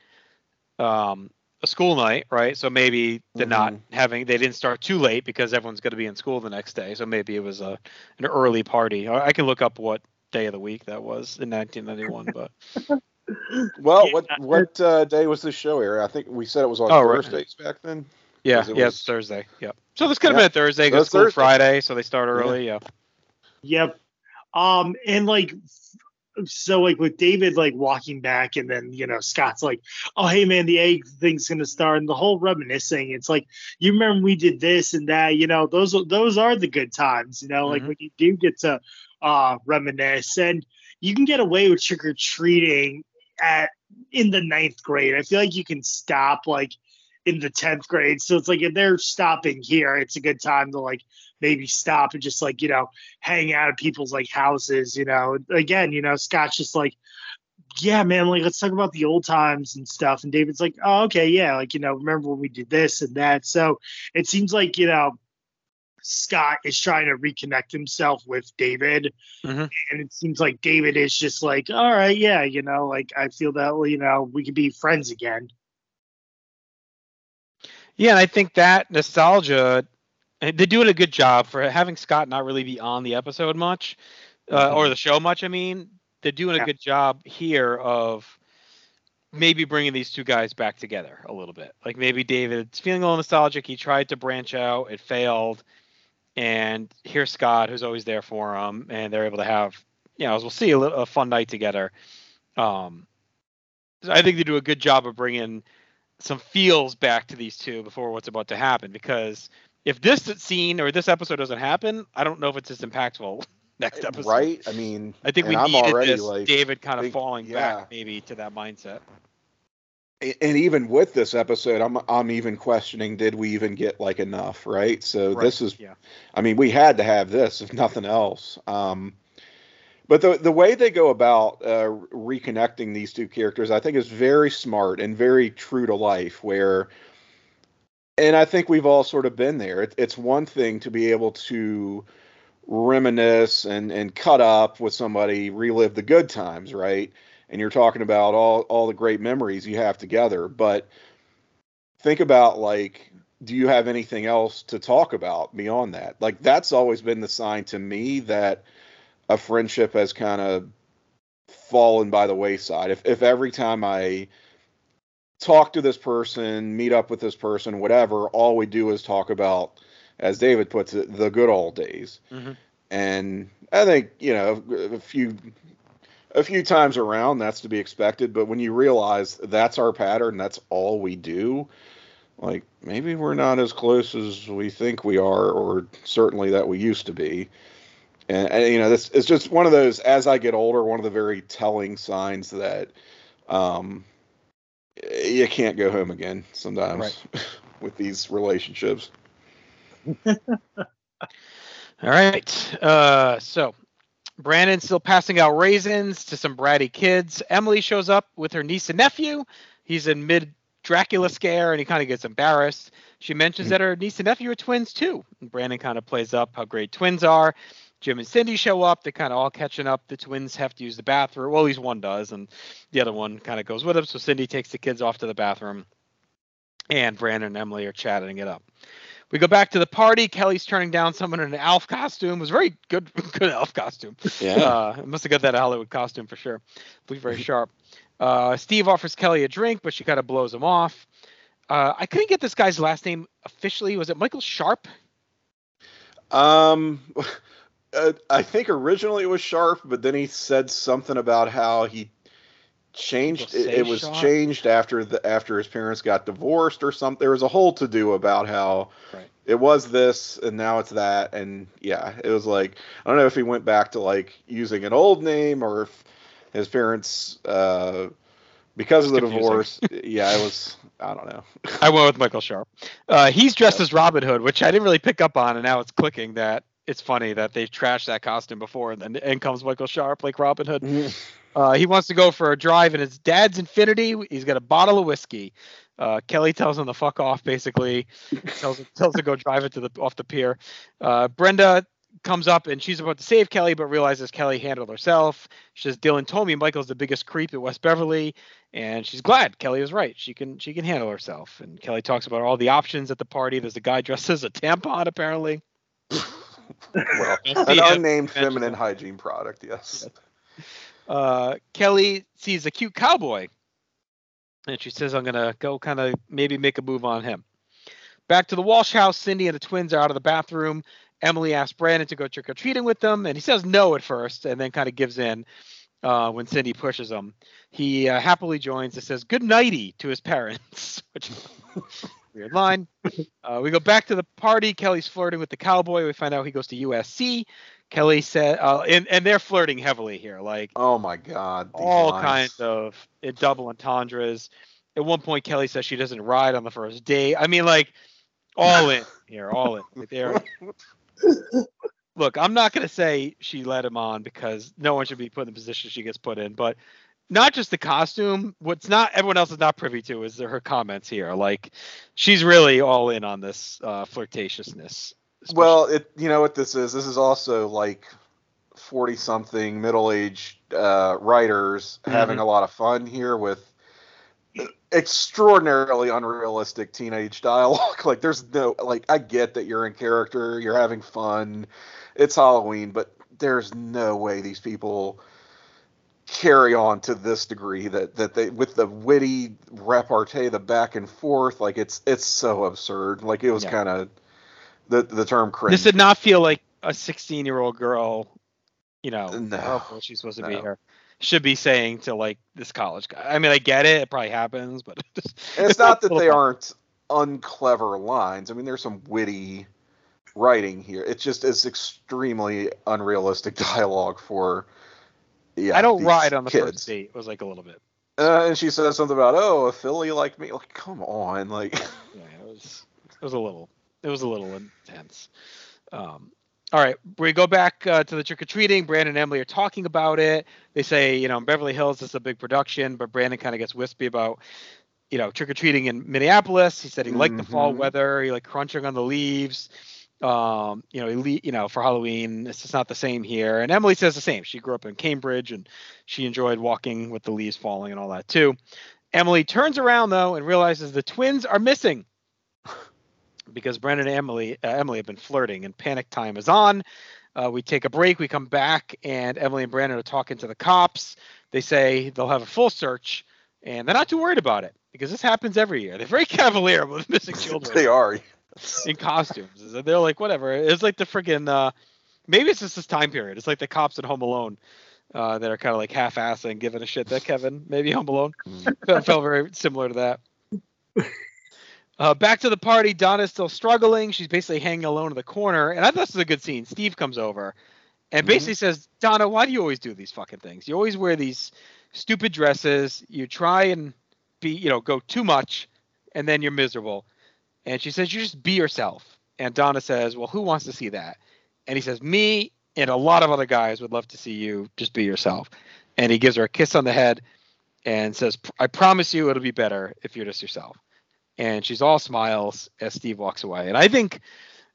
um a school night, right? So maybe they're mm-hmm. not having they didn't start too late because everyone's going to be in school the next day. So maybe it was a an early party. I can look up what day of the week that was in 1991, but well, what what uh, day was this show air? I think we said it was on oh, Thursdays right. back then. Yeah, yeah, was... Thursday. Yep. So this could have yeah. been a Thursday because school Thursday. Friday, so they start early. Yeah. yeah. Yep. Um, and like so like with David like walking back and then you know Scott's like, oh hey man, the egg thing's gonna start and the whole reminiscing. It's like you remember we did this and that. You know those those are the good times. You know like mm-hmm. when you do get to uh, reminisce and you can get away with trick or treating at in the ninth grade. I feel like you can stop like in the 10th grade. So it's like if they're stopping here, it's a good time to like maybe stop and just like you know hang out at people's like houses. You know, again, you know, Scott's just like, yeah, man, like let's talk about the old times and stuff. And David's like, oh, okay, yeah, like you know, remember when we did this and that. So it seems like you know Scott is trying to reconnect himself with David. Mhm. And it seems like David is just like, all right, yeah, you know, like I feel that, you know, we could be friends again. Yeah, and I think that nostalgia, they do it a good job for having Scott not really be on the episode much, uh, or the show much. I mean, they're doing Yeah. a good job here of maybe bringing these two guys back together a little bit. Like maybe David's feeling a little nostalgic. He tried to branch out, it failed, and here's Scott, who's always there for him, and they're able to have, you know, as we'll see, a, little, a fun night together. Um, so I think they do a good job of bringing some feels back to these two before what's about to happen because if this scene or this episode doesn't happen, I don't know if it's as impactful next episode. Right? I mean, I think we needed already this like, David kind of think- falling yeah. back maybe to that mindset. And even with this episode, I'm I'm even questioning did we even get like enough, right? So Right, this is yeah. I mean, we had to have this if nothing else. Um, but the the way they go about uh, reconnecting these two characters, I think, is very smart and very true to life. Where, and I think we've all sort of been there. It, it's one thing to be able to reminisce and and cut up with somebody, relive the good times, right? And you're talking about all all the great memories you have together, but think about like do you have anything else to talk about beyond that? Like that's always been the sign to me that a friendship has kind of fallen by the wayside. If if every time I talk to this person, meet up with this person, whatever, all we do is talk about, as David puts it, the good old days. Mhm. And I think you know a few a few times around that's to be expected. But when you realize that's our pattern, that's all we do like maybe we're not as close as we think we are or certainly that we used to be and, and you know this is just one of those as i get older one of the very telling signs that um you can't go home again sometimes with these relationships All right. Uh, so Brandon's still passing out raisins to some bratty kids. Emily shows up with her niece and nephew. He's in mid Dracula scare and he kind of gets embarrassed. She mentions mm. that her niece and nephew are twins too. And Brandon kind of plays up how great twins are. Jim and Cindy show up. They're kind of all catching up. The twins have to use the bathroom. Well, at least one does, and the other one kind of goes with them. So Cindy takes the kids off to the bathroom, and Brandon and Emily are chatting it up. We go back to the party. Kelly's turning down someone in an elf costume. It was a very good, good elf costume. yeah Uh, must have got that Hollywood costume for sure. Looked very sharp. Uh, Steve offers Kelly a drink, but she kind of blows him off. Uh, I couldn't get this guy's last name officially. Was it Michael Sharp? um uh, i think originally it was sharp but then he said something about how he changed it, it was Sharp. changed after the after his parents got divorced or something there was a whole to do about how Right. it was this and now it's that and yeah it was like i don't know if he went back to like using an old name or if his parents uh because of the confusing. divorce yeah it was i don't know I went with Michael Sharp. Uh, he's dressed as Robin Hood, which I didn't really pick up on, and now it's clicking that it's funny that they've trashed that costume before, and then in comes Michael Sharp like Robin Hood. Uh, he wants to go for a drive in his dad's Infiniti. He's got a bottle of whiskey. Uh, Kelly tells him to fuck off, basically. tells tells him to go drive it to the off the pier. Uh, Brenda comes up and she's about to save Kelly, but realizes Kelly handled herself. She says Dylan told me Michael's the biggest creep at West Beverly, and she's glad Kelly was right. She can she can handle herself. And Kelly talks about all the options at the party. There's a guy dressed as a tampon, apparently. well an unnamed feminine hygiene product yes uh, Kelly sees a cute cowboy, and she says, "I'm gonna go, kind of maybe make a move on him." Back to the Walsh house. Cindy and the twins are out of the bathroom. Emily asks Brandon to go trick or treating with them, and he says no at first, and then kind of gives in uh, when Cindy pushes him. He uh, happily joins and says good nighty to his parents, which weird line. Uh, we go back to the party. Kelly's flirting with the cowboy. We find out he goes to USC. Kelly said, uh, and and they're flirting heavily here, like Oh my God! all lines. kinds of uh, double entendres. At one point, Kelly says she doesn't ride on the first date. I mean, like all in here, all in. Like they're look, I'm not going to say she led him on because no one should be put in the position she gets put in, but not just the costume. What's not everyone else is not privy to is her comments here. Like she's really all in on this uh, flirtatiousness. Especially- Well, it you know what this is? This is also like forty something middle aged uh, writers having a lot of fun here with extraordinarily unrealistic teenage dialogue. like there's no like I get that you're in character, you're having fun, it's Halloween, but there's no way these people carry on to this degree that that they with the witty repartee, the back and forth, like it's it's so absurd. Like it was Yeah. kind of the the term cringe. this did not feel like a 16 year old girl, you know, No, however she's supposed to be here, should be saying to like this college guy. I mean, I get it; it probably happens, but it's, it's not that they aren't unclever lines. I mean, there's some witty writing here. It's just it's extremely unrealistic dialogue for. Yeah, I don't ride on the kids. first date. It was like a little bit. Uh, and she says something about, "Oh, a filly like me." Like, come on, like. Yeah, it was. It was a little. It was a little intense. Um, all right, we go back uh, to the trick or treating. Brandon and Emily are talking about it. They say, you know, in Beverly Hills, this is a big production, but Brandon kind of gets wispy about, you know, trick or treating in Minneapolis. He said he liked the fall Mhm. weather. He liked crunching on the leaves. Um, you know, he, you know, for Halloween, it's just not the same here. And Emily says the same. She grew up in Cambridge and she enjoyed walking with the leaves falling and all that too. Emily turns around though and realizes the twins are missing because Brendan and Emily uh, Emily have been flirting and panic time is on. Uh, we take a break. We come back and Emily and Brandon are talking to the cops. They say they'll have a full search and they're not too worried about it because this happens every year. They're very cavalier with missing children they are. in costumes. They're like whatever. It's like the friggin' uh, maybe it's just this time period. It's like the cops at Home Alone. Uh, that are kind of like half-assing, giving a shit. That Kevin, maybe Home Alone, felt, felt very similar to that. Uh, back to the party. Donna's still struggling. She's basically hanging alone in the corner. And I thought this was a good scene. Steve comes over and Mhm. basically says, Donna, why do you always do these fucking things? You always wear these stupid dresses. You try and be, you know, go too much and then you're miserable. And she says, you just be yourself. And Donna says, well, who wants to see that? And he says, me and a lot of other guys would love to see you just be yourself. And he gives her a kiss on the head and says, I promise you it'll be better if you're just yourself and she's all smiles as Steve walks away. And I think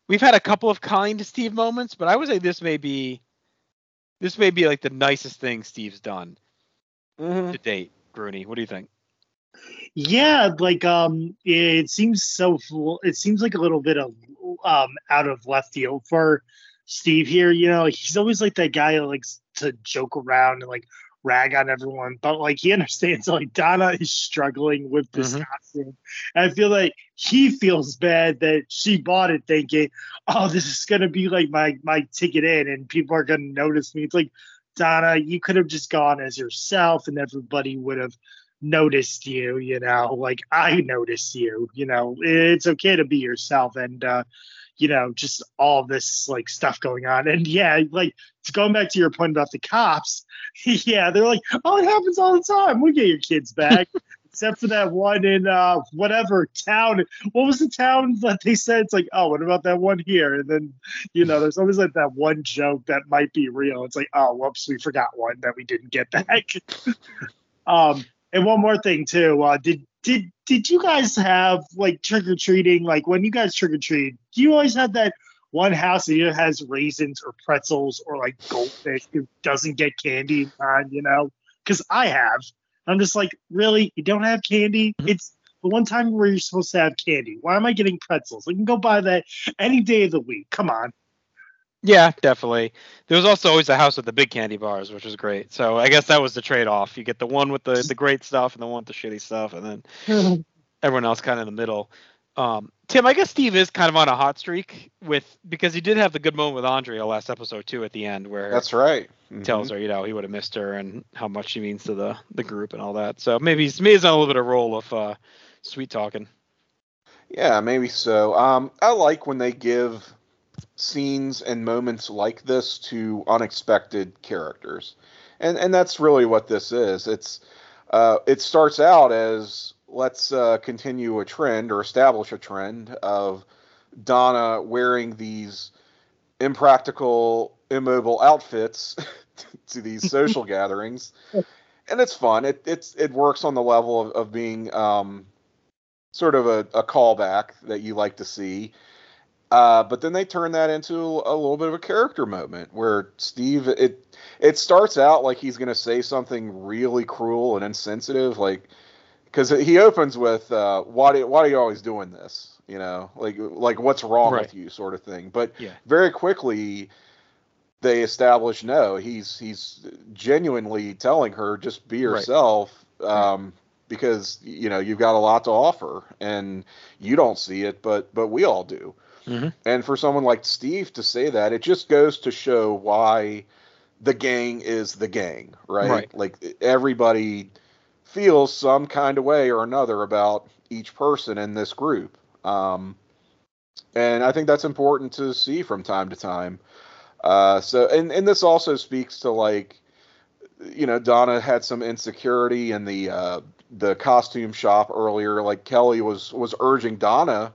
we've had a couple of kind Steve moments, but I would say this may be this may be like the nicest thing Steve's done Mhm. to date. Grooney, what do you think? Yeah, like um, it seems so. full- It seems like a little bit of um out of left field for Steve here. You know, he's always like that guy who likes to joke around and like rag on everyone, but like he understands like Donna is struggling with this Mhm. costume. And I feel like he feels bad that she bought it thinking, "Oh, this is gonna be like my my ticket in, and people are gonna notice me." It's like Donna, you could have just gone as yourself, and everybody would have noticed you you know like i noticed you you know it's okay to be yourself and uh you know just all this like stuff going on. And yeah like going back to your point about the cops yeah they're like oh it happens all the time. We get your kids back. Except for that one in uh whatever town. What was the town that they said? It's like oh what about that one here? And then you know there's always like that one joke that might be real. It's like oh whoops we forgot one that we didn't get back. Um and one more thing too. Uh, did did did you guys have like trick or treating? Like when you guys trick or treat, do you always have that one house that either has raisins or pretzels or like goldfish who doesn't get candy on? You know, because I have. I'm just like, really? You don't have candy? It's the one time where you're supposed to have candy. Why am I getting pretzels? I can go buy that any day of the week. Come on. Yeah, definitely. There was also always a house with the big candy bars, which was great. So I guess that was the trade-off. You get the one with the the great stuff and the one with the shitty stuff, and then everyone else kind of in the middle. Um, Tim, I guess Steve is kind of on a hot streak with because he did have the good moment with Andrea last episode too at the end where That's right. he tells her you know he would have missed her and how much she means to the the group and all that. So maybe he's maybe he's on a little bit of a role of uh, sweet talking. Yeah, maybe so. Um, I like when they give scenes and moments like this to unexpected characters, and and that's really what this is. It's uh, it starts out as let's uh, continue a trend or establish a trend of Donna wearing these impractical, immobile outfits to these social gatherings, and it's fun. It it's it works on the level of, of being um, sort of a, a callback that you like to see. Uh, but then they turn that into a little bit of a character moment where Steve it it starts out like he's going to say something really cruel and insensitive, like because he opens with uh, why do why are you always doing this? You know, like like what's wrong Right. with you, sort of thing. But Yeah. very quickly they establish no, he's he's genuinely telling her just be Right. yourself. Um, because you know you've got a lot to offer and you don't see it but but we all do Mhm. and for someone like steve to say that it just goes to show why the gang is the gang right, Right. like everybody feels some kind of way or another about each person in this group um, and i think that's important to see from time to time uh, so and and this also speaks to like you know donna had some insecurity in the uh, the costume shop earlier like kelly was was urging donna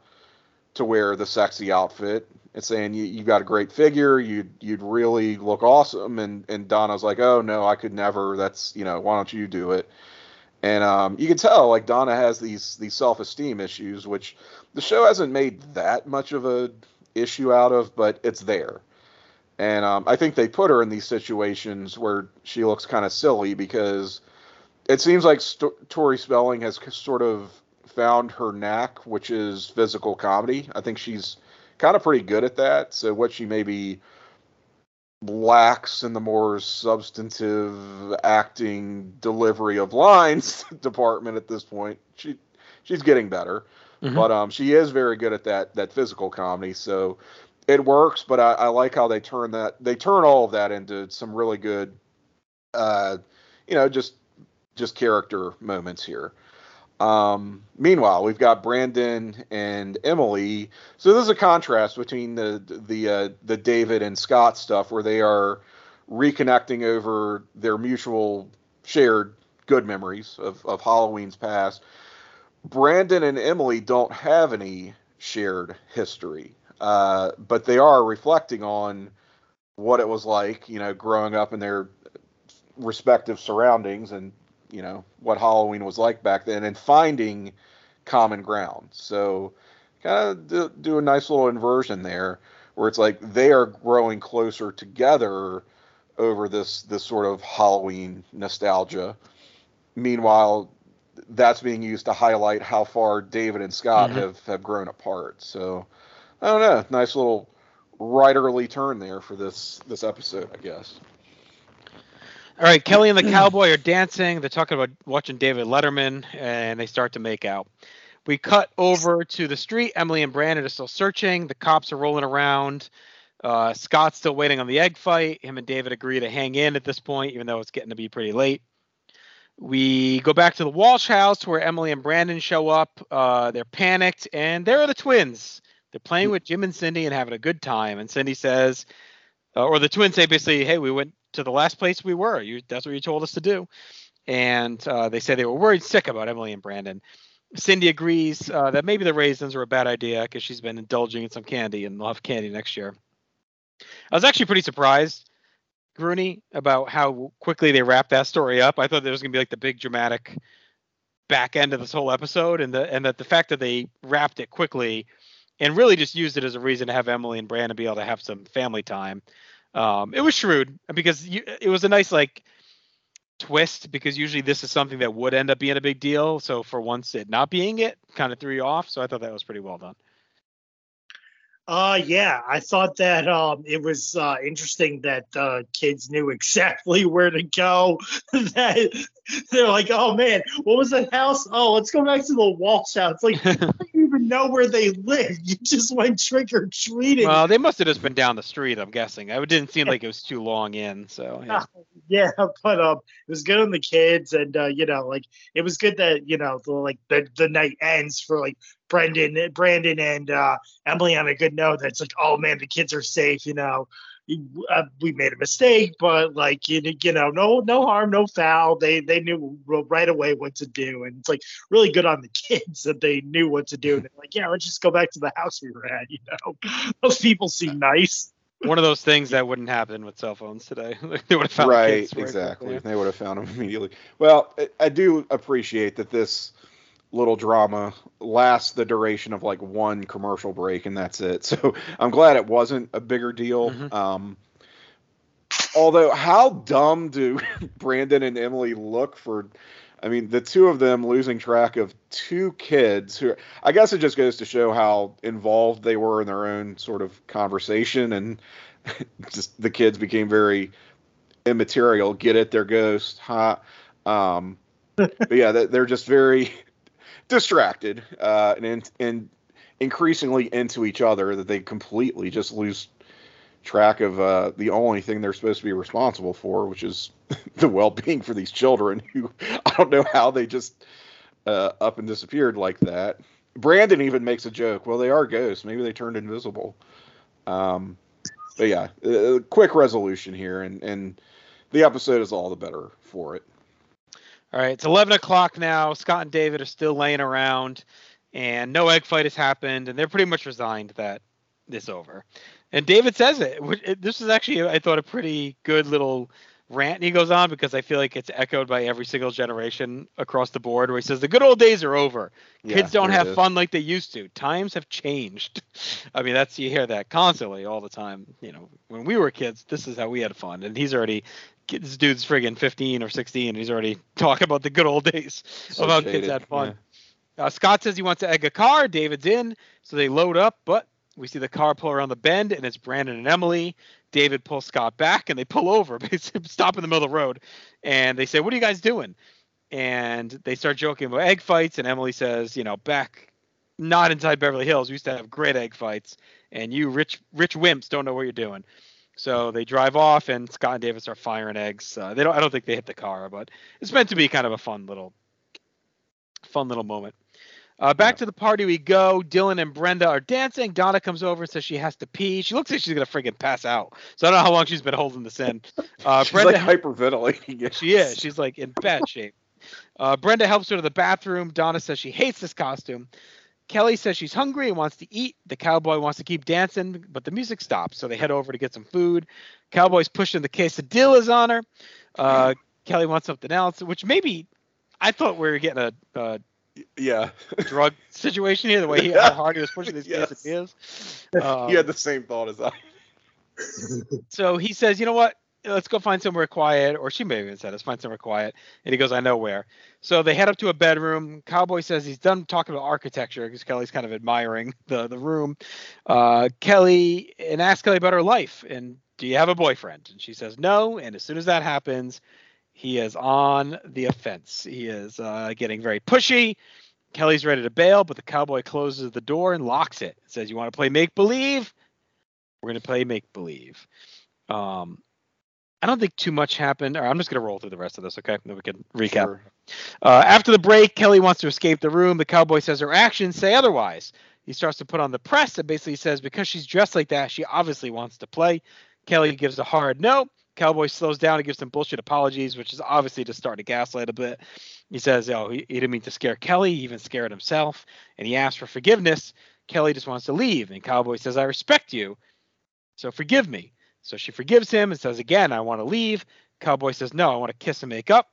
to wear the sexy outfit and saying you you got a great figure. You'd you'd really look awesome. And and donna's like oh no i could never. That's you know why don't you do it? And um, you can tell like donna has these these self-esteem issues which the show hasn't made that much of a issue out of but it's there. And um, I think they put her in these situations where she looks kind of silly because it seems like St- Tori Spelling has sort of found her knack, which is physical comedy. I think she's kind of pretty good at that. So what she maybe lacks in the more substantive acting delivery of lines department at this point, she she's getting better. Mhm. But um, she is very good at that that physical comedy. So it works, but I, I like how they turn that they turn all of that into some really good uh you know just just character moments here. Um meanwhile, we've got Brandon and Emily. So there's a contrast between the the uh, the David and Scott stuff where they are reconnecting over their mutual shared good memories of, of Halloween's past. Brandon and Emily don't have any shared history uh, but they are reflecting on what it was like, you know, growing up in their respective surroundings and you know what Halloween was like back then, and finding common ground. So, kind of do, do a nice little inversion there, where it's like they are growing closer together over this this sort of Halloween nostalgia. Meanwhile, that's being used to highlight how far David and Scott Mhm. have have grown apart. So. I don't know. Nice little writerly turn there for this this episode, I guess. All right, Kelly and the cowboy are dancing. They're talking about watching David Letterman, and they start to make out. We cut over to the street. Emily and Brandon are still searching. The cops are rolling around. Uh, Scott's still waiting on the egg fight. Him and David agree to hang in at this point, even though it's getting to be pretty late. We go back to the Walsh house where Emily and Brandon show up. Uh, they're panicked, and there are the twins. They're playing with Jim and Cindy and having a good time. And Cindy says, uh, or the twins say basically, "Hey, we went to the last place we were. You that's what you told us to do." And uh, they say they were worried sick about Emily and Brandon. Cindy agrees uh, that maybe the raisins are a bad idea because she's been indulging in some candy and they'll have candy next year. I was actually pretty surprised, Grooney, about how quickly they wrapped that story up. I thought there was gonna be like the big dramatic back end of this whole episode, and the and that the fact that they wrapped it quickly and really just used it as a reason to have Emily and Brandon be able to have some family time. Um, it was shrewd because you, it was a nice like twist because usually this is something that would end up being a big deal. So for once it not being it kind of threw you off. So I thought that was pretty well done. Uh yeah, I thought that um it was uh interesting that uh kids knew exactly where to go. that they're like, oh man, what was that house? Oh, let's go back to the Walsh house. Like you don't even know where they live. You just went trick or treating. well, they must have just been down the street. I'm guessing. It didn't seem like it was too long in. So yeah. yeah, but um, it was good on the kids, and uh, you know, like it was good that you know, the, like the the night ends for like Brendan, Brandon, and uh, Emily on a good note. That's like, oh man, the kids are safe. You know, uh, we made a mistake, but like you, you know, no no harm, no foul. They they knew right away what to do, and it's like really good on the kids that they knew what to do. And they're like, yeah, let's just go back to the house we were at. You know, those people seem nice. one of those things that wouldn't happen with cell phones today. they would have found right, kids very exactly. quickly. They would have found him immediately. Well, I, I do appreciate that this little drama lasts the duration of like one commercial break and that's it. So I'm glad it wasn't a bigger deal. Mhm. Um, although, how dumb do Brandon and Emily look for? I mean, the two of them losing track of two kids who I guess it just goes to show how involved they were in their own sort of conversation and just the kids became very immaterial. Get it? They're ghosts. Huh? Um, but yeah, they're just very distracted uh, and and increasingly into each other that they completely just lose track of uh, the only thing they're supposed to be responsible for, which is the well-being for these children. Who I don't know how they just uh, up and disappeared like that. Brandon even makes a joke. Well, they are ghosts. Maybe they turned invisible. Um, but yeah, uh, quick resolution here, and and the episode is all the better for it. All right, it's 11 o'clock now. Scott and David are still laying around, and no egg fight has happened, and they're pretty much resigned that it's over. And David says it. This is actually, I thought, a pretty good little rant he goes on because I feel like it's echoed by every single generation across the board where he says the good old days are over. Yeah, Kids don't have is. fun like they used to. Times have changed. I mean, that's you hear that constantly all the time. You know, when we were kids, this is how we had fun, and he's already this dude's friggin' 15 or 16, and he's already talking about the good old days So of how kids had fun. yeah. Uh, Scott says he wants to egg a car. David's in, so they load up, but we see the car pull around the bend, and it's Brandon and Emily. David pulls Scott back, and they pull over, basically stop in the middle of the road, and they say, "What are you guys doing?" And they start joking about egg fights, and Emily says, "You know, back not inside Beverly Hills, we used to have great egg fights, and you rich rich wimps don't know what you're doing." So they drive off, and Scott and Davis are firing eggs. Uh, they don't. I don't think they hit the car, but it's meant to be kind of a fun little, fun little moment. Uh, back Yeah. to the party we go. Dylan and Brenda are dancing. Donna comes over and says she has to pee. She looks like she's gonna friggin' pass out. So I don't know how long she's been holding this in. Uh, She's Brenda, like hyperventilating. Yeah. she is. She's like in bad shape. Uh, Brenda helps her to the bathroom. Donna says she hates this costume. Kelly says she's hungry and wants to eat. The cowboy wants to keep dancing, but the music stops. So they head over to get some food. Cowboy's pushing the quesadillas on her. Uh, Kelly wants something else, which maybe I thought we were getting a, a yeah. drug situation here. The way he, how hard he was pushing these Yes. quesadillas. Um, he had the same thought as I. so he says, you know what? Let's go find somewhere quiet. Or she may have even said, let's find somewhere quiet. And he goes, I know where. So they head up to a bedroom. Cowboy says he's done talking about architecture because Kelly's kind of admiring the, the room. Uh, Kelly and asks Kelly about her life. And do you have a boyfriend? And she says no. And as soon as that happens, he is on the offense. He is uh, getting very pushy. Kelly's ready to bail, but the cowboy closes the door and locks it. Says, "You want to play make believe? We're going to play make believe." Um, I don't think too much happened. Or I'm just going to roll through the rest of this, okay? Then we can recap. Sure. Uh, after the break, Kelly wants to escape the room. The cowboy says her actions say otherwise. He starts to put on the press and basically says because she's dressed like that, she obviously wants to play. Kelly gives a hard no. Cowboy slows down and gives some bullshit apologies, which is obviously to start to gaslight a bit. He says, "Oh, he, he didn't mean to scare Kelly. He even scared himself." And he asks for forgiveness. Kelly just wants to leave, and Cowboy says, "I respect you, so forgive me." So she forgives him and says, "Again, I want to leave." Cowboy says, "No, I want to kiss and make up."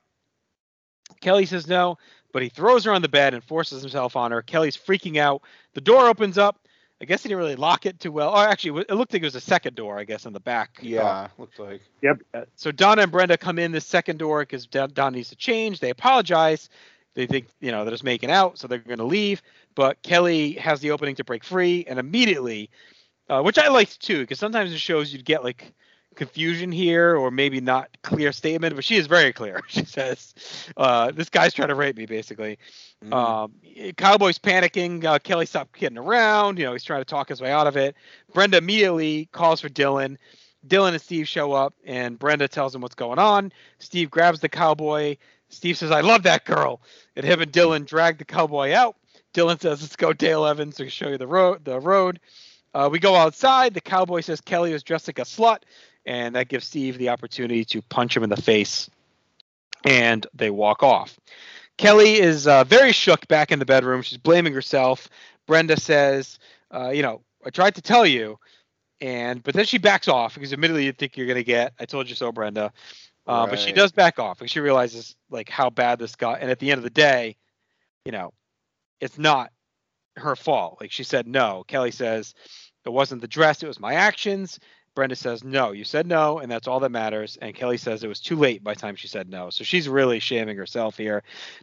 Kelly says no, but he throws her on the bed and forces himself on her. Kelly's freaking out. The door opens up. I guess he didn't really lock it too well. Or actually, it looked like it was a second door, I guess, in the back. Uh, yeah, looks like. Yep. so Donna and Brenda come in this second door because Don, Don needs to change. They apologize. They think you know they're just making out, so they're going to leave. But Kelly has the opening to break free, and immediately, uh, which I liked too, because sometimes in shows you'd get like confusion here or maybe not clear statement, but she is very clear. She says, uh, "This guy's trying to rape me," basically. Mm. Um, Cowboy's panicking. Uh, Kelly stopped kidding around. You know, he's trying to talk his way out of it. Brenda immediately calls for Dylan. Dylan and Steve show up, and Brenda tells him what's going on. Steve grabs the cowboy. Steve says, "I love that girl," and him and Dylan drag the cowboy out. Dylan says, "Let's go, Dale Evans, to show you the road." The road. Uh, we go outside. The cowboy says Kelly is dressed like a slut, and that gives Steve the opportunity to punch him in the face. And they walk off. Kelly is uh, very shook back in the bedroom. She's blaming herself. Brenda says, uh, "You know, I tried to tell you." and but then she backs off because admittedly you think you're gonna get I told you so, Brenda. Uh, But she does back off because she realizes like how bad this got, and at the end of the day, you know, it's not her fault. Like she said no. Kelly says it wasn't the dress, it was my actions. Brenda says no, you said no, and that's all that matters. And Kelly says it was too late by the time she said no. So she's really shaming herself here.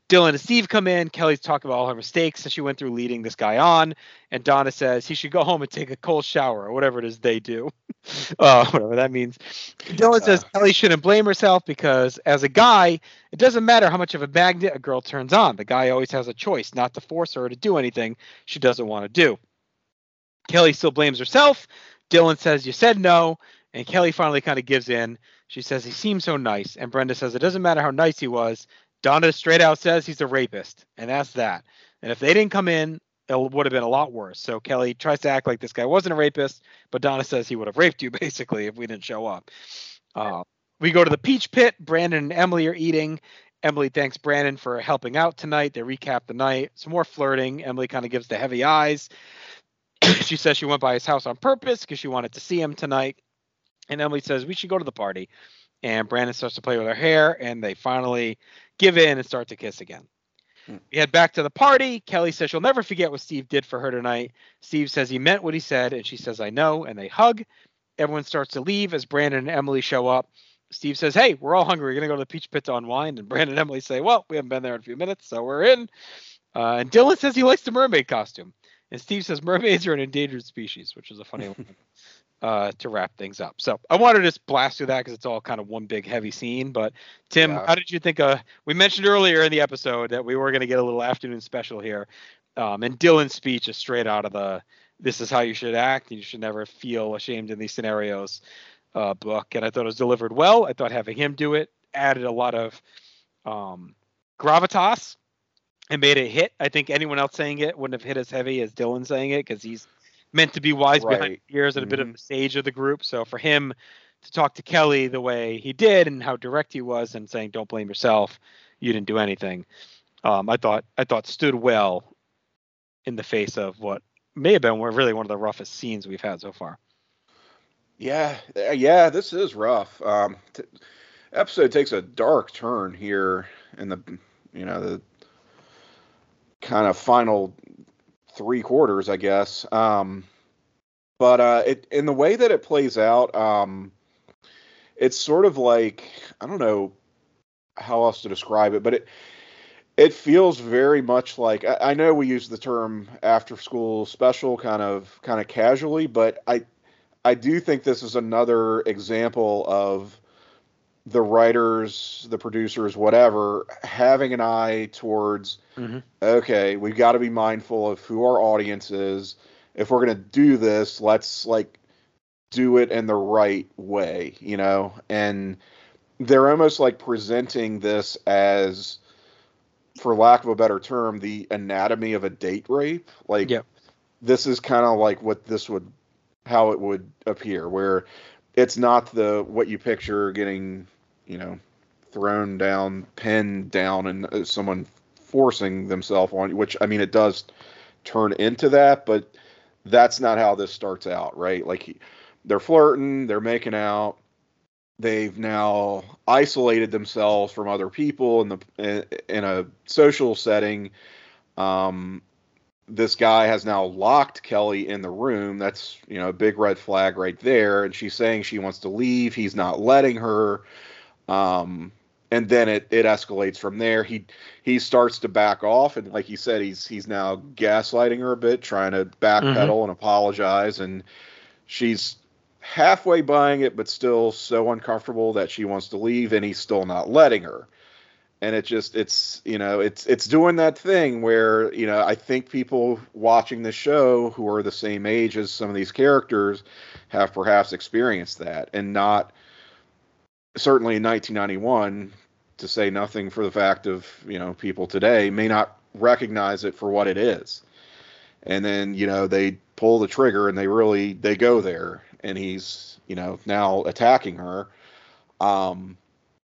Dylan and Steve come in. Kelly's talking about all her mistakes that she went through leading this guy on. And Donna says he should go home and take a cold shower or whatever it is they do. uh, whatever that means. Dylan says Uh. Kelly shouldn't blame herself because as a guy, it doesn't matter how much of a magnet a girl turns on. The guy always has a choice not to force her to do anything she doesn't want to do. Kelly still blames herself. Dylan says, You said no. And Kelly finally kind of gives in. She says, He seems so nice. And Brenda says, It doesn't matter how nice he was. Donna straight out says he's a rapist. And that's that. And if they didn't come in, it would have been a lot worse. So Kelly tries to act like this guy wasn't a rapist, but Donna says he would have raped you basically if we didn't show up. Uh, we go to the peach pit. Brandon and Emily are eating. Emily thanks Brandon for helping out tonight. They recap the night. Some more flirting. Emily kind of gives the heavy eyes. She says she went by his house on purpose because she wanted to see him tonight. And Emily says we should go to the party. And Brandon starts to play with her hair, and they finally give in and start to kiss again. Hmm. We head back to the party. Kelly says she'll never forget what Steve did for her tonight. Steve says he meant what he said, and she says, I know, and they hug. Everyone starts to leave as Brandon and Emily show up. Steve says, Hey, we're all hungry. We're going to go to the Peach Pit to unwind. And Brandon and Emily say, Well, we haven't been there in a few minutes, so we're in. Uh, and Dylan says he likes the mermaid costume. And Steve says mermaids are an endangered species, which is a funny line uh, to wrap things up. So I wanted to just blast through that because it's all kind of one big heavy scene. But Tim, Yeah. how did you think? Uh, we mentioned earlier in the episode that we were going to get a little afternoon special here, um, and Dylan's speech is straight out of the "This is how you should act. and You should never feel ashamed in these scenarios" uh, book, and I thought it was delivered well. I thought having him do it added a lot of um, gravitas and made it hit. I think anyone else saying it wouldn't have hit as heavy as Dylan saying it because he's meant to be wise behind the ears and a bit of Mhm. the sage of the group. So for him to talk to Kelly the way he did and how direct he was and saying don't blame yourself, you didn't do anything. Um, I thought I thought stood well in the face of what may have been really one of the roughest scenes we've had so far. Yeah, uh, yeah, this is rough. Um, t- episode takes a dark turn here in the, you know, the kind of final three quarters, I guess. Um, but uh, it in the way that it plays out, um, it's sort of like I don't know how else to describe it, but it it feels very much like I, I know we use the term after school special kind of kind of casually, but I I do think this is another example of the writers, the producers, whatever, having an eye towards Mhm. okay, we've got to be mindful of who our audience is. If we're going to do this, let's like do it in the right way, you know? And they're almost like presenting this as for lack of a better term, the anatomy of a date rape. Like Yep. this is kind of like what this would how it would appear where it's not the what you picture getting you know thrown down pinned down and uh, someone forcing themselves on you which i mean it does turn into that but that's not how this starts out right like he- they're flirting they're making out they've now isolated themselves from other people in the in, a social setting um this guy has now locked Kelly in the room. That's, you know, a big red flag right there. And she's saying she wants to leave. He's not letting her. Um, and then it, it escalates from there. He he starts to back off, and like you said, he's he's now gaslighting her a bit, trying to backpedal and apologize. And she's halfway buying it, but still so uncomfortable that she wants to leave, and he's still not letting her and it just it's you know it's it's doing that thing where you know i think people watching the show who are the same age as some of these characters have perhaps experienced that and not certainly in 1991 to say nothing for the fact of you know people today may not recognize it for what it is and then you know they pull the trigger and they really they go there and he's you know now attacking her um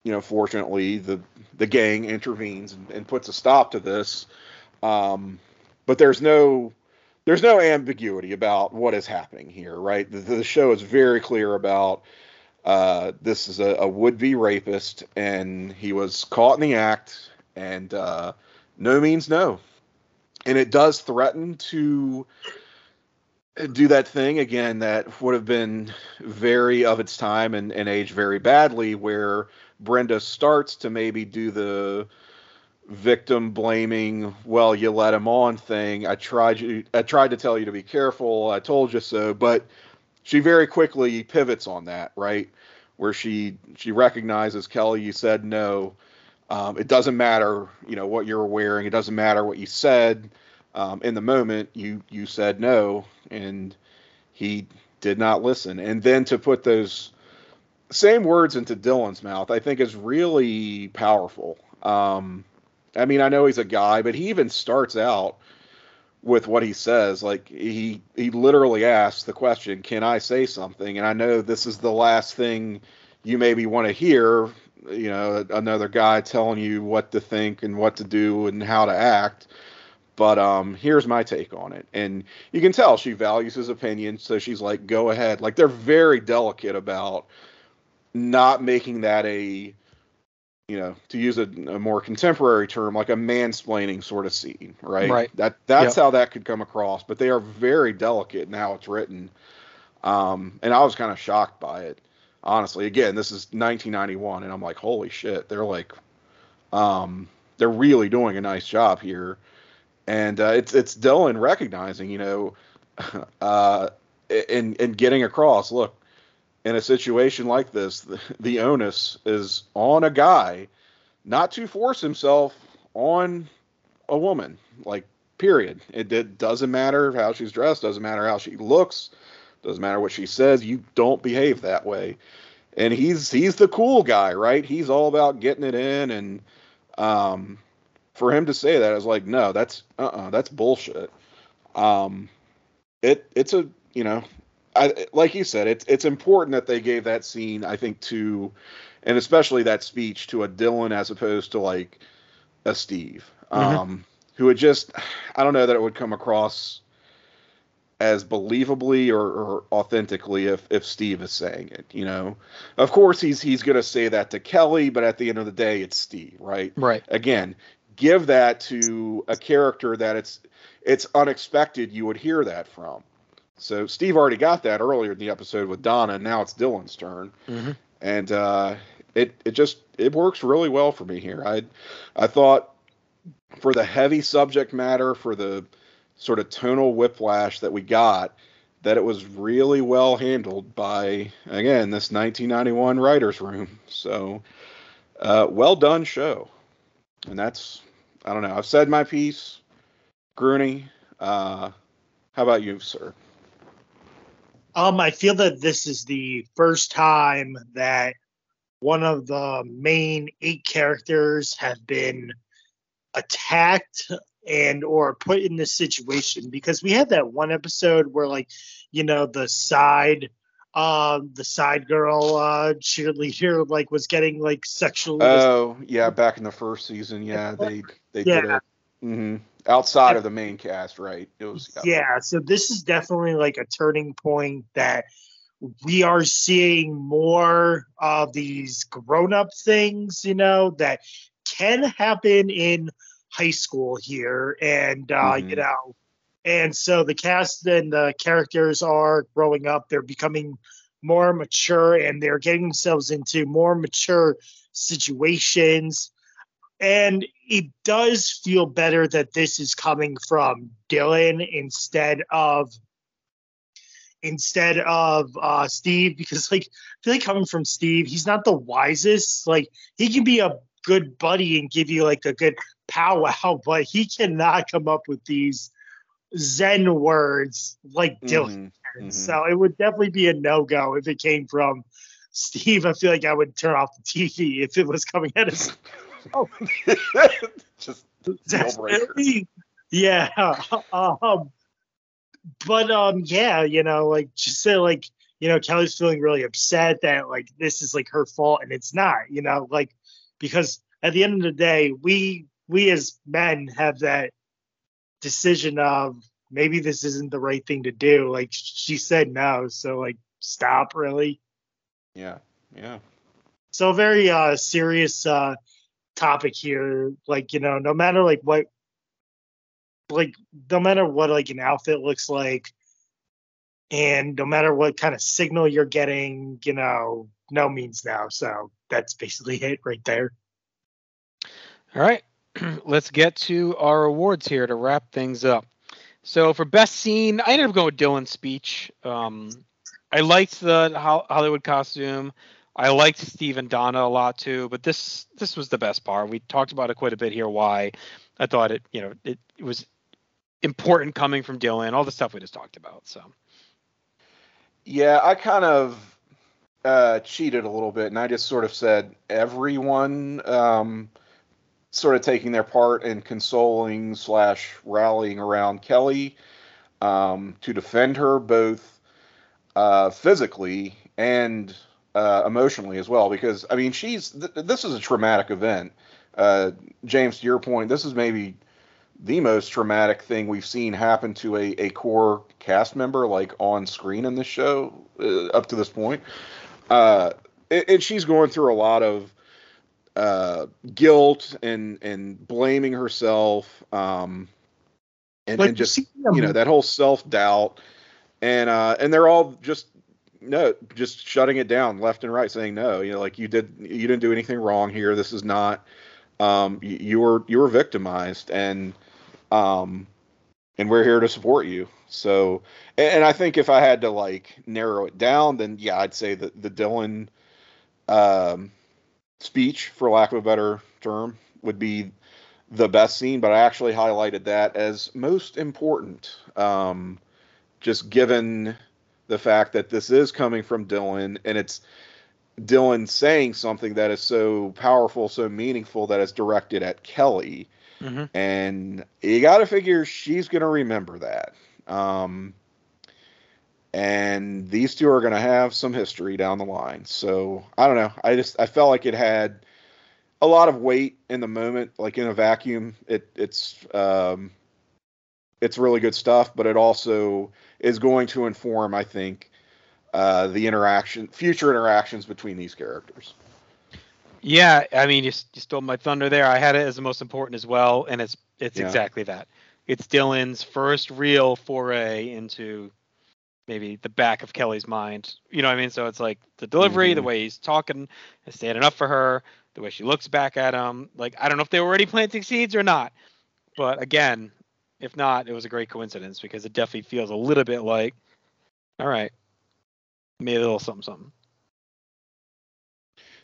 you know, fortunately, the the gang intervenes and, and puts a stop to this. Um, but there's no there's no ambiguity about what is happening here, right? The, the show is very clear about uh, this is a, a would-be rapist, and he was caught in the act, and uh, no means no, and it does threaten to do that thing again that would have been very of its time and, and aged very badly, where Brenda starts to maybe do the victim blaming, well, you let him on thing. I tried you I tried to tell you to be careful. I told you so, but she very quickly pivots on that, right? Where she she recognizes Kelly, you said no. Um, it doesn't matter, you know, what you're wearing. It doesn't matter what you said. Um, in the moment, you you said no, and he did not listen. And then to put those same words into Dylan's mouth, I think is really powerful. Um, I mean, I know he's a guy, but he even starts out with what he says. Like he he literally asks the question, "Can I say something?" And I know this is the last thing you maybe want to hear. You know, another guy telling you what to think and what to do and how to act. But um, here's my take on it, and you can tell she values his opinion, so she's like, "Go ahead." Like they're very delicate about not making that a you know, to use a, a, more contemporary term, like a mansplaining sort of scene, right? Right. That that's yep. how that could come across. But they are very delicate in how it's written, um, and I was kind of shocked by it, honestly. Again, this is 1991, and I'm like, holy shit, they're like, um, they're really doing a nice job here, and uh, it's it's Dylan recognizing, you know, uh, and and getting across, look, in a situation like this, the, the onus is on a guy not to force himself on a woman. Like, period. It, it, doesn't matter how she's dressed, doesn't matter how she looks, doesn't matter what she says. You don't behave that way. And he's he's the cool guy, right? He's all about getting it in, and um, for him to say that, I was like, no, that's uh, uh-uh, that's bullshit. Um, it it's a you know I, like you said, it's it's important that they gave that scene, I think, to, and especially that speech to a Dylan as opposed to like a Steve, mm-hmm. um, who would just, I don't know that it would come across as believably or, or, authentically if if Steve is saying it. You know, of course he's he's going to say that to Kelly, but at the end of the day, it's Steve, right? Right. Again, give that to a character that it's it's unexpected you would hear that from. So Steve already got that earlier in the episode with Donna, and now it's Dylan's turn. Mm-hmm. And uh, it it just it works really well for me here. I I thought for the heavy subject matter, for the sort of tonal whiplash that we got, that it was really well handled by again this 1991 writers room. So uh, well done show. And that's I don't know. I've said my piece. Grooney, uh, how about you, sir? Um, I feel that this is the first time that one of the main eight characters have been attacked and or put in this situation because we had that one episode where like you know the side uh the side girl uh cheerleader like was getting like sexually oh yeah back in the first season yeah they they yeah. did it. Mm-hmm outside of the main cast, right? It was yeah. So this is definitely like a turning point that we are seeing more of these grown-up things, you know, that can happen in high school here, and uh, mm-hmm. you know, and so the cast and the characters are growing up. They're becoming more mature, and they're getting themselves into more mature situations and it does feel better that this is coming from Dylan instead of instead of uh, Steve because like I feel like coming from Steve, he's not the wisest. Like he can be a good buddy and give you like a good powwow, but he cannot come up with these Zen words like Dylan. Mm-hmm. So it would definitely be a no go if it came from Steve. I feel like I would turn off the TV if it was coming at us. Oh, just deal breaker. Yeah. Um, but um, yeah, you know, like just say like you know Kelly's feeling really upset that like this is like her fault and it's not, you know, like because at the end of the day, we we as men have that decision of maybe this isn't the right thing to do. Like she said no, so like stop really. Yeah, yeah. So very uh serious uh topic here. Like, you know, no matter like what like no matter what like an outfit looks like and no matter what kind of signal you're getting, you know, no means no. So that's basically it right there. All right. Let's get to our awards here to wrap things up. So for best scene, I ended up going with Dylan's speech. Um, I liked the Hollywood costume. I liked Steve and Donna a lot too, but this this was the best part. We talked about it quite a bit here. Why I thought it, you know, it, it was important coming from Dylan. All the stuff we just talked about. So yeah, I kind of uh, cheated a little bit, and I just sort of said everyone um, sort of taking their part and consoling slash rallying around Kelly um, to defend her both uh, physically and uh, emotionally as well. Because I mean, she's th- this is a traumatic event. Uh, James, to your point, this is maybe the most traumatic thing we've seen happen to a, a core cast member like on screen in this show uh, up to this point. Uh, and, and, she's going through a lot of uh, guilt and and blaming herself, um, and, and just you know that whole self doubt, and uh, and they're all just no, just shutting it down left and right, saying no. You know, like you did, you didn't do anything wrong here. This is not. Um, you, you were you were victimized, and um, and we're here to support you. So, and I think if I had to like narrow it down, then yeah, I'd say that the Dylan um, speech, for lack of a better term, would be the best scene. But I actually highlighted that as most important, um, just given the fact that this is coming from Dylan and it's Dylan saying something that is so powerful, so meaningful that it's directed at Kelly. Mm-hmm. And you got to figure she's going to remember that. Um, and these two are going to have some history down the line. So I don't know. I just I felt like it had a lot of weight in the moment, like in a vacuum. It it's um, it's really good stuff, but it also is going to inform, I think, uh, the interaction, future interactions between these characters. Yeah, I mean, you, you stole my thunder there. I had it as the most important as well, and it's it's yeah. exactly that. It's Dylan's first real foray into maybe the back of Kelly's mind. You know what I mean? So it's like the delivery, mm-hmm. the way he's talking, is standing up for her, the way she looks back at him. Like I don't know if they were already planting seeds or not, but again, if not, it was a great coincidence because it definitely feels a little bit like, all right, made a little something something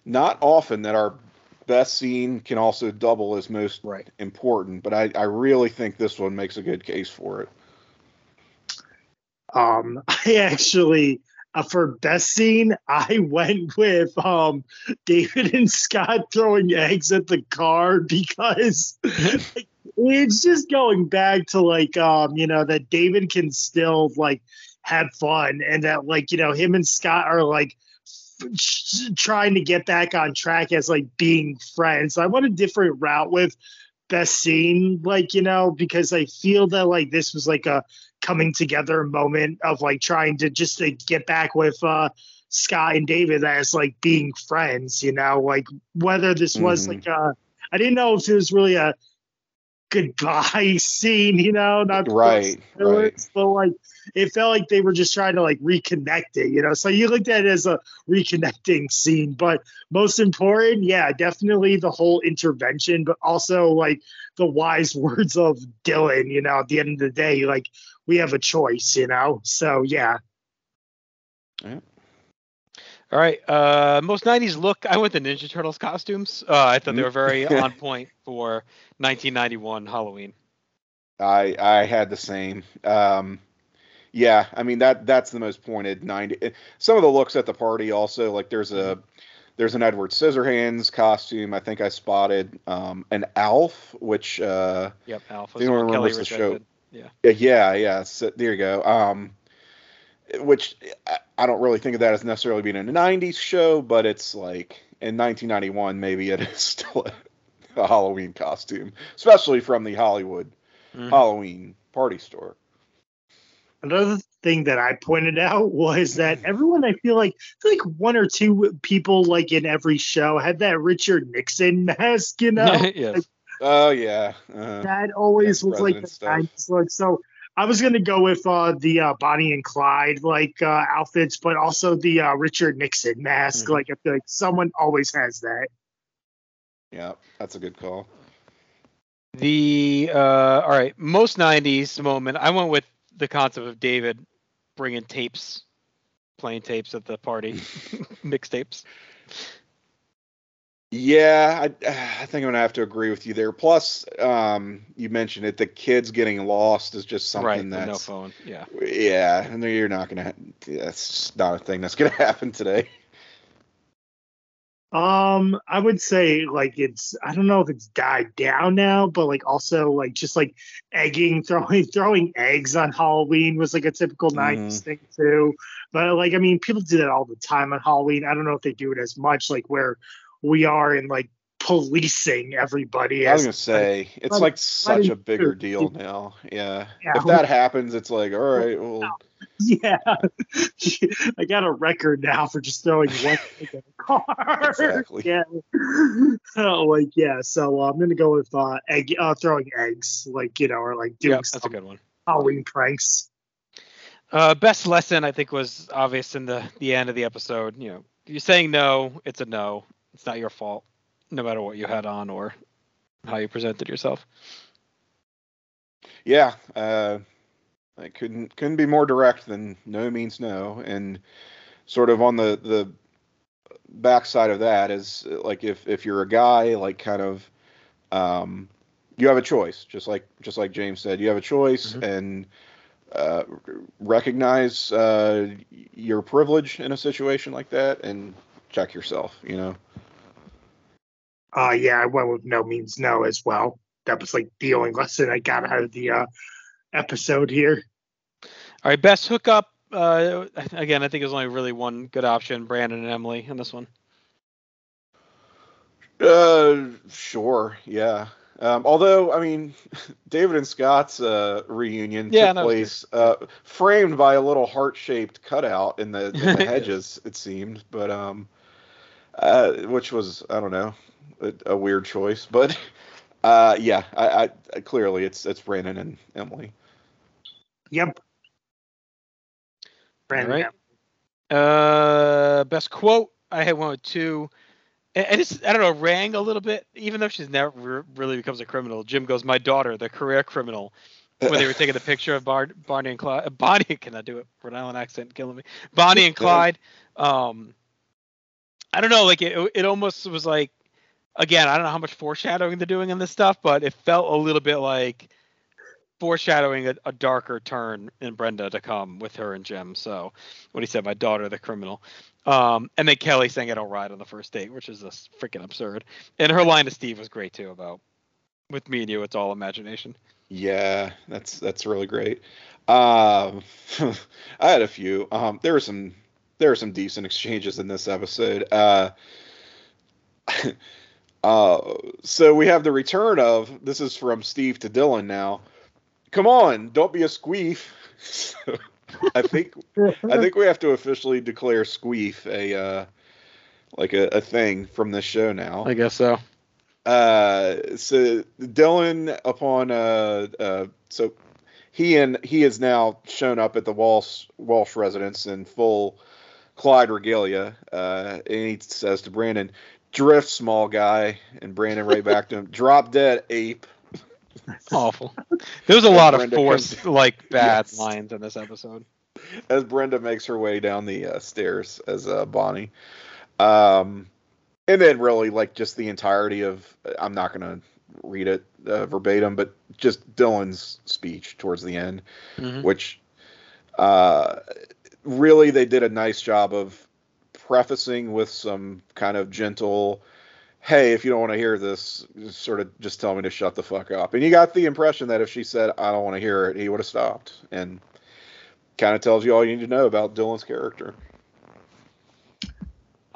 not often that our best scene can also double as most right. important, but I, I really think this one makes a good case for it. Um, I actually uh, for best scene, I went with um David and Scott throwing eggs at the car because it's just going back to like um you know that David can still like have fun and that like you know him and Scott are like trying to get back on track as like being friends. I want a different route with best scene, like you know, because I feel that like this was like a coming together moment of like trying to just like get back with uh Scott and David as like being friends, you know, like whether this was mm-hmm. like a I didn't know if it was really a goodbye scene, you know, not right, right. but like it felt like they were just trying to like reconnect it, you know. So you looked at it as a reconnecting scene, but most important, yeah, definitely the whole intervention, but also like the wise words of Dylan, you know, at the end of the day, like we have a choice, you know. So yeah. yeah. All right. Uh, most 90s look. I went the Ninja Turtles costumes. Uh, I thought they were very on point for 1991 Halloween. I I had the same. Um, yeah, I mean that that's the most pointed 90. Some of the looks at the party also like there's a there's an Edward Scissorhands costume. I think I spotted um, an Alf, which uh, yep, Alf. Was anyone remembers the show? Yeah. yeah, yeah. So there you go. Um, which I don't really think of that as necessarily being a 90s show, but it's like in 1991, maybe it is still a, a Halloween costume, especially from the Hollywood mm-hmm. Halloween party store. Another thing that I pointed out was that everyone I feel like I feel like one or two people like in every show had that Richard Nixon mask, you know. yes. Oh yeah. Uh, that always Yeah, was like the stuff. 90s look. So I was gonna go with uh, the uh, Bonnie and Clyde like uh, outfits, but also the uh, Richard Nixon mask. Mhm. Like I feel like someone always has that. yeah, that's a good call. The uh, all right, most '90s moment. I went with the concept of David bringing tapes, playing tapes at the party, mixtapes. Yeah, I, I think I'm gonna have to agree with you there. Plus, um, you mentioned it. The kids getting lost is just something Right, the no that's phone. Yeah. yeah, and you're not gonna. That's just not a thing that's gonna happen today. Um, I would say like it's I don't know if it's died down now, but like also like just like egging, throwing throwing eggs on Halloween was like a typical Mhm. 90s thing too. But like I mean, people do that all the time on Halloween. I don't know if they do it as much like where we are in like policing everybody. I was gonna say it's let- like such a bigger do- deal now. Yeah. Yeah. If that happens, it's like, all right, well, yeah, I got a record now for just throwing one egg in a car. Exactly. Yeah. Oh, like yeah. So uh, I'm gonna go with uh, egg, uh, throwing eggs, like you know, or like doing Yeah, that's a good one. Halloween pranks. Uh, best lesson I think was obvious in the the end of the episode. You know, you're saying no, it's a no. It's not your fault, no matter what you had on or how you presented yourself. yeah. Uh, I couldn't couldn't be more direct than no means no, and sort of on the the backside of that is like if if you're a guy, like kind of, um, you have a choice, just like just like James said, you have a choice, Mhm. and uh, recognize uh, your privilege in a situation like that, and check yourself. You know. Uh, yeah, I went with no means no as well. That was like the only lesson I got out of the uh, episode here. All right, best hookup. Uh, again, I think there's only really one good option: Brandon and Emily in this one. Uh, sure, yeah. Um, although, I mean, David and Scott's uh, reunion Yeah, took that place uh, framed by a little heart-shaped cutout in the, in the hedges, it seemed, but um, uh, which was I don't know, a, a weird choice, but uh, yeah, I, I clearly it's it's Brandon and Emily. Yep. Brandon, right. Uh, best quote. I had one with two. And and it's I don't know rang a little bit, even though she's never really becomes a criminal. Jim goes, "My daughter, the career criminal." When they were taking the picture of Bar- Barney and Clyde, Bonnie, can I do it? Rhode Island accent killing me. Bonnie and Clyde. Um, I don't know, like it. It almost was like, again, I don't know how much foreshadowing they're doing in this stuff, but it felt a little bit like foreshadowing a, a darker turn in Brenda to come with her and Jim. So, what he said, my daughter, the criminal. Um, and then Kelly saying I don't ride on the first date, which is just freaking absurd. And her line to Steve was great too about with me and you, it's all imagination. Yeah, that's that's really great. Um, I had a few. Um, there were some there are some decent exchanges in this episode. Uh, uh, so we have the return of this is from Steve to Dylan now. Come on, don't be a squeef. So, I think I think we have to officially declare squeef a uh, like a, a thing from this show now I guess so. uh so dylan upon uh uh so he and he has now shown up at the walsh walsh residence in full clyde regalia uh and he says to brandon drift small guy and brandon right back to him drop dead ape Awful. There was a lot of Brenda forced, comes- like bad Yes. lines in this episode. as brenda makes her way down the uh, stairs as uh, bonnie um and then really like just the entirety of i'm not gonna read it uh, verbatim but just dylan's speech towards the end Mhm. which uh, really they did a nice job of prefacing with some kind of gentle hey if you don't want to hear this sort of just tell me to shut the fuck up and you got the impression that if she said i don't want to hear it he would have stopped and kind of tells you all you need to know about dylan's character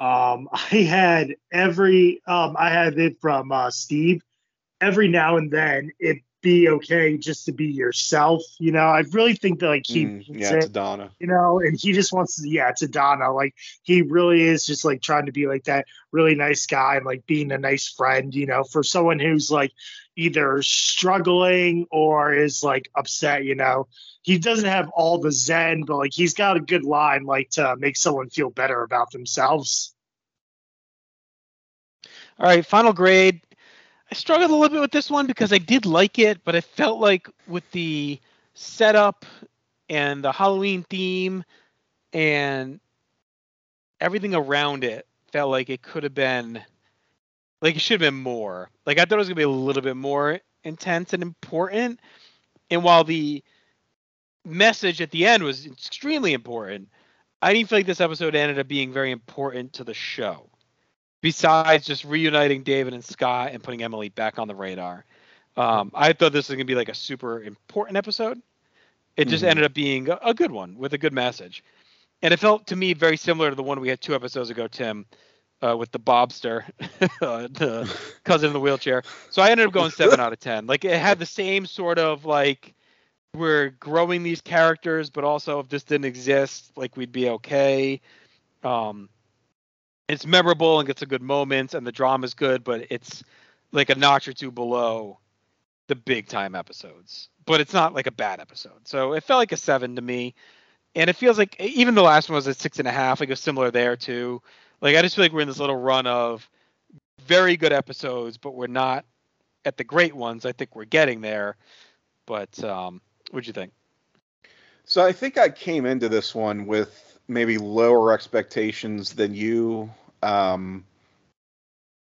Um, I had every um, I had it from uh, Steve. Every now and then, it be okay just to be yourself. You know, I really think that like he Mm, yeah, to Donna. you know, and he just wants to, yeah, to Donna. Like he really is just like trying to be like that really nice guy and like being a nice friend, you know, for someone who's like either struggling or is like upset, you know. He doesn't have all the zen, but like he's got a good line like to make someone feel better about themselves. All right, final grade. I struggled a little bit with this one because I did like it, but I felt like with the setup and the Halloween theme and everything around it felt like it could have been like it should have been more. Like I thought it was gonna be a little bit more intense and important. And while the message at the end was extremely important, I didn't feel like this episode ended up being very important to the show besides just reuniting David and Scott and putting Emily back on the radar. Um, I thought this was going to be like a super important episode. It just Mhm. ended up being a, a good one with a good message. And it felt to me very similar to the one we had two episodes ago, Tim, uh, with the Bobster, uh, the cousin in the wheelchair. So I ended up going seven out of 10. Like it had the same sort of like, we're growing these characters, but also if this didn't exist, like we'd be okay. Um, it's memorable and gets a good moments and the drama's good, but it's like a notch or two below the big time episodes. But it's not like a bad episode. So it felt like a seven to me. And it feels like even the last one was a six and a half, like was similar there too. Like I just feel like we're in this little run of very good episodes, but we're not at the great ones. I think we're getting there. But um what'd you think? So I think I came into this one with maybe lower expectations than you. Um,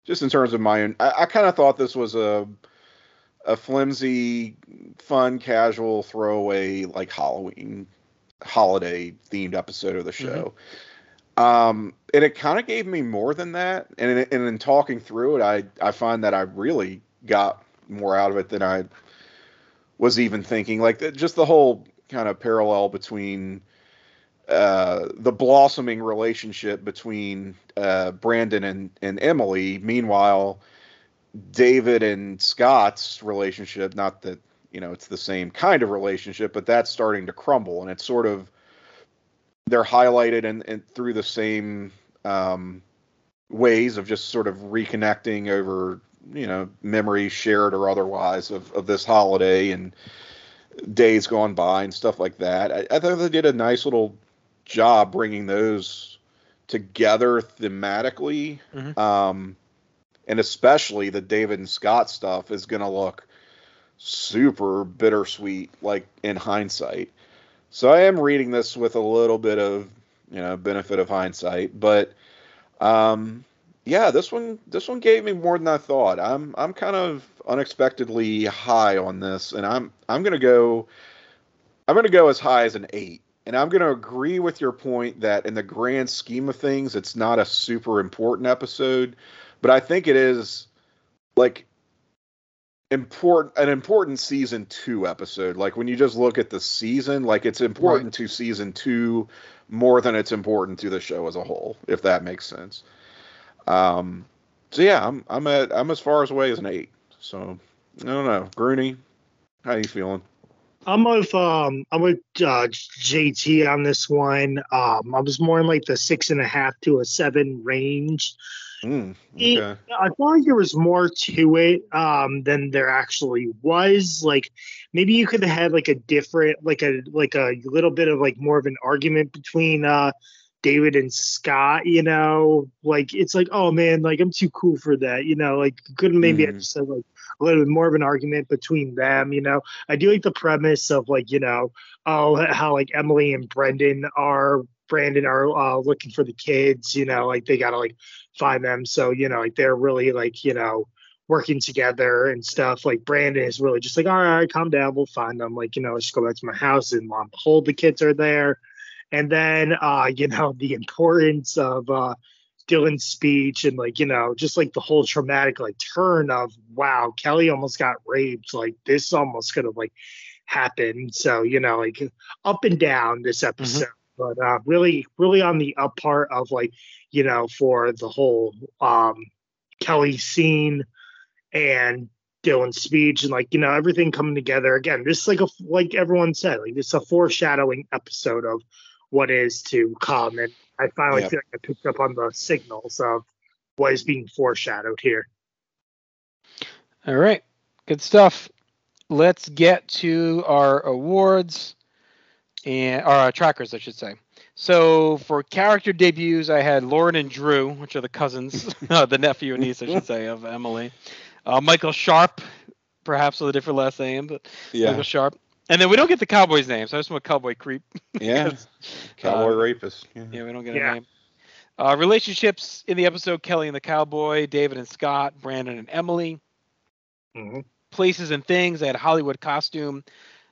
just in terms of my own, I, I kind of thought this was a a flimsy, fun, casual throwaway like Halloween holiday themed episode of the show. Um, and it kind of gave me more than that. And in, and in talking through it, I I find that I really got more out of it than I was even thinking. Like the, just the whole kind of parallel between uh, the blossoming relationship between uh, Brandon and, and Emily. Meanwhile, David and Scott's relationship, not that, you know, it's the same kind of relationship, but that's starting to crumble. And it's sort of, they're highlighted and, and through the same um, ways of just sort of reconnecting over, you know, memories shared or otherwise of, of this holiday and days gone by and stuff like that. I, I thought they did a nice little job bringing those together thematically. Mhm. Um, and especially the David and Scott stuff is going to look super bittersweet, like in hindsight. So I am reading this with a little bit of, you know, benefit of hindsight, but um, yeah, this one this one gave me more than I thought. I'm I'm kind of unexpectedly high on this, and I'm I'm gonna go I'm gonna go as high as an eight. And I'm gonna agree with your point that in the grand scheme of things, it's not a super important episode, but I think it is like important an important season two episode. Like when you just look at the season, like it's important to season two more than it's important to the show as a whole, if that makes sense. Um, so yeah, I'm I'm at I'm as far as away as an eight. So I don't know, Grooney, how are you feeling? I'm with um I'm with uh, JT on this one. Um, I was more in like the six and a half to a seven range. Mm, It- I felt like there was more to it um, than there actually was. Like maybe you could have had like a different, like a like a little bit of like more of an argument between uh, David and Scott. You know, like it's like oh man, like I'm too cool for that. You know, like could maybe I just said like a little bit more of an argument between them. You know, I do like the premise of like you know oh how like Emily and Brendan are. Brandon are uh, looking for the kids, you know, like they gotta like find them. So, you know, like they're really like, you know, working together and stuff. Like Brandon is really just like, all right, calm down, we'll find them. Like, you know, let's go back to my house and and behold, the kids are there. And then uh, you know, the importance of uh Dylan's speech and like, you know, just like the whole traumatic like turn of wow, Kelly almost got raped. Like this almost could have like happened. So, you know, like up and down this episode. But uh really, really on the up part of like you know, for the whole um, Kelly scene and Dylan's speech and like you know everything coming together again. This is like a like everyone said, like it's a foreshadowing episode of what is to come, and I finally Yep. feel like I picked up on the signals of what is being foreshadowed here. All right, good stuff. Let's get to our awards and or our uh, trackers, I should say. So for character debuts, I had Lauren and Drew, which are the cousins, uh, the nephew and niece, I should say, of Emily. Uh, Michael Sharp, perhaps with a different last name, but Yeah, Michael Sharp. And then we don't get the Cowboy's name, so I just want Cowboy Creep. yeah. Cowboy Uh, rapist. Yeah. Yeah, we don't get Yeah. a name. Uh, relationships in the episode: Kelly and the Cowboy, David and Scott, Brandon and Emily. Mhm. Places and things. I had a Hollywood costume,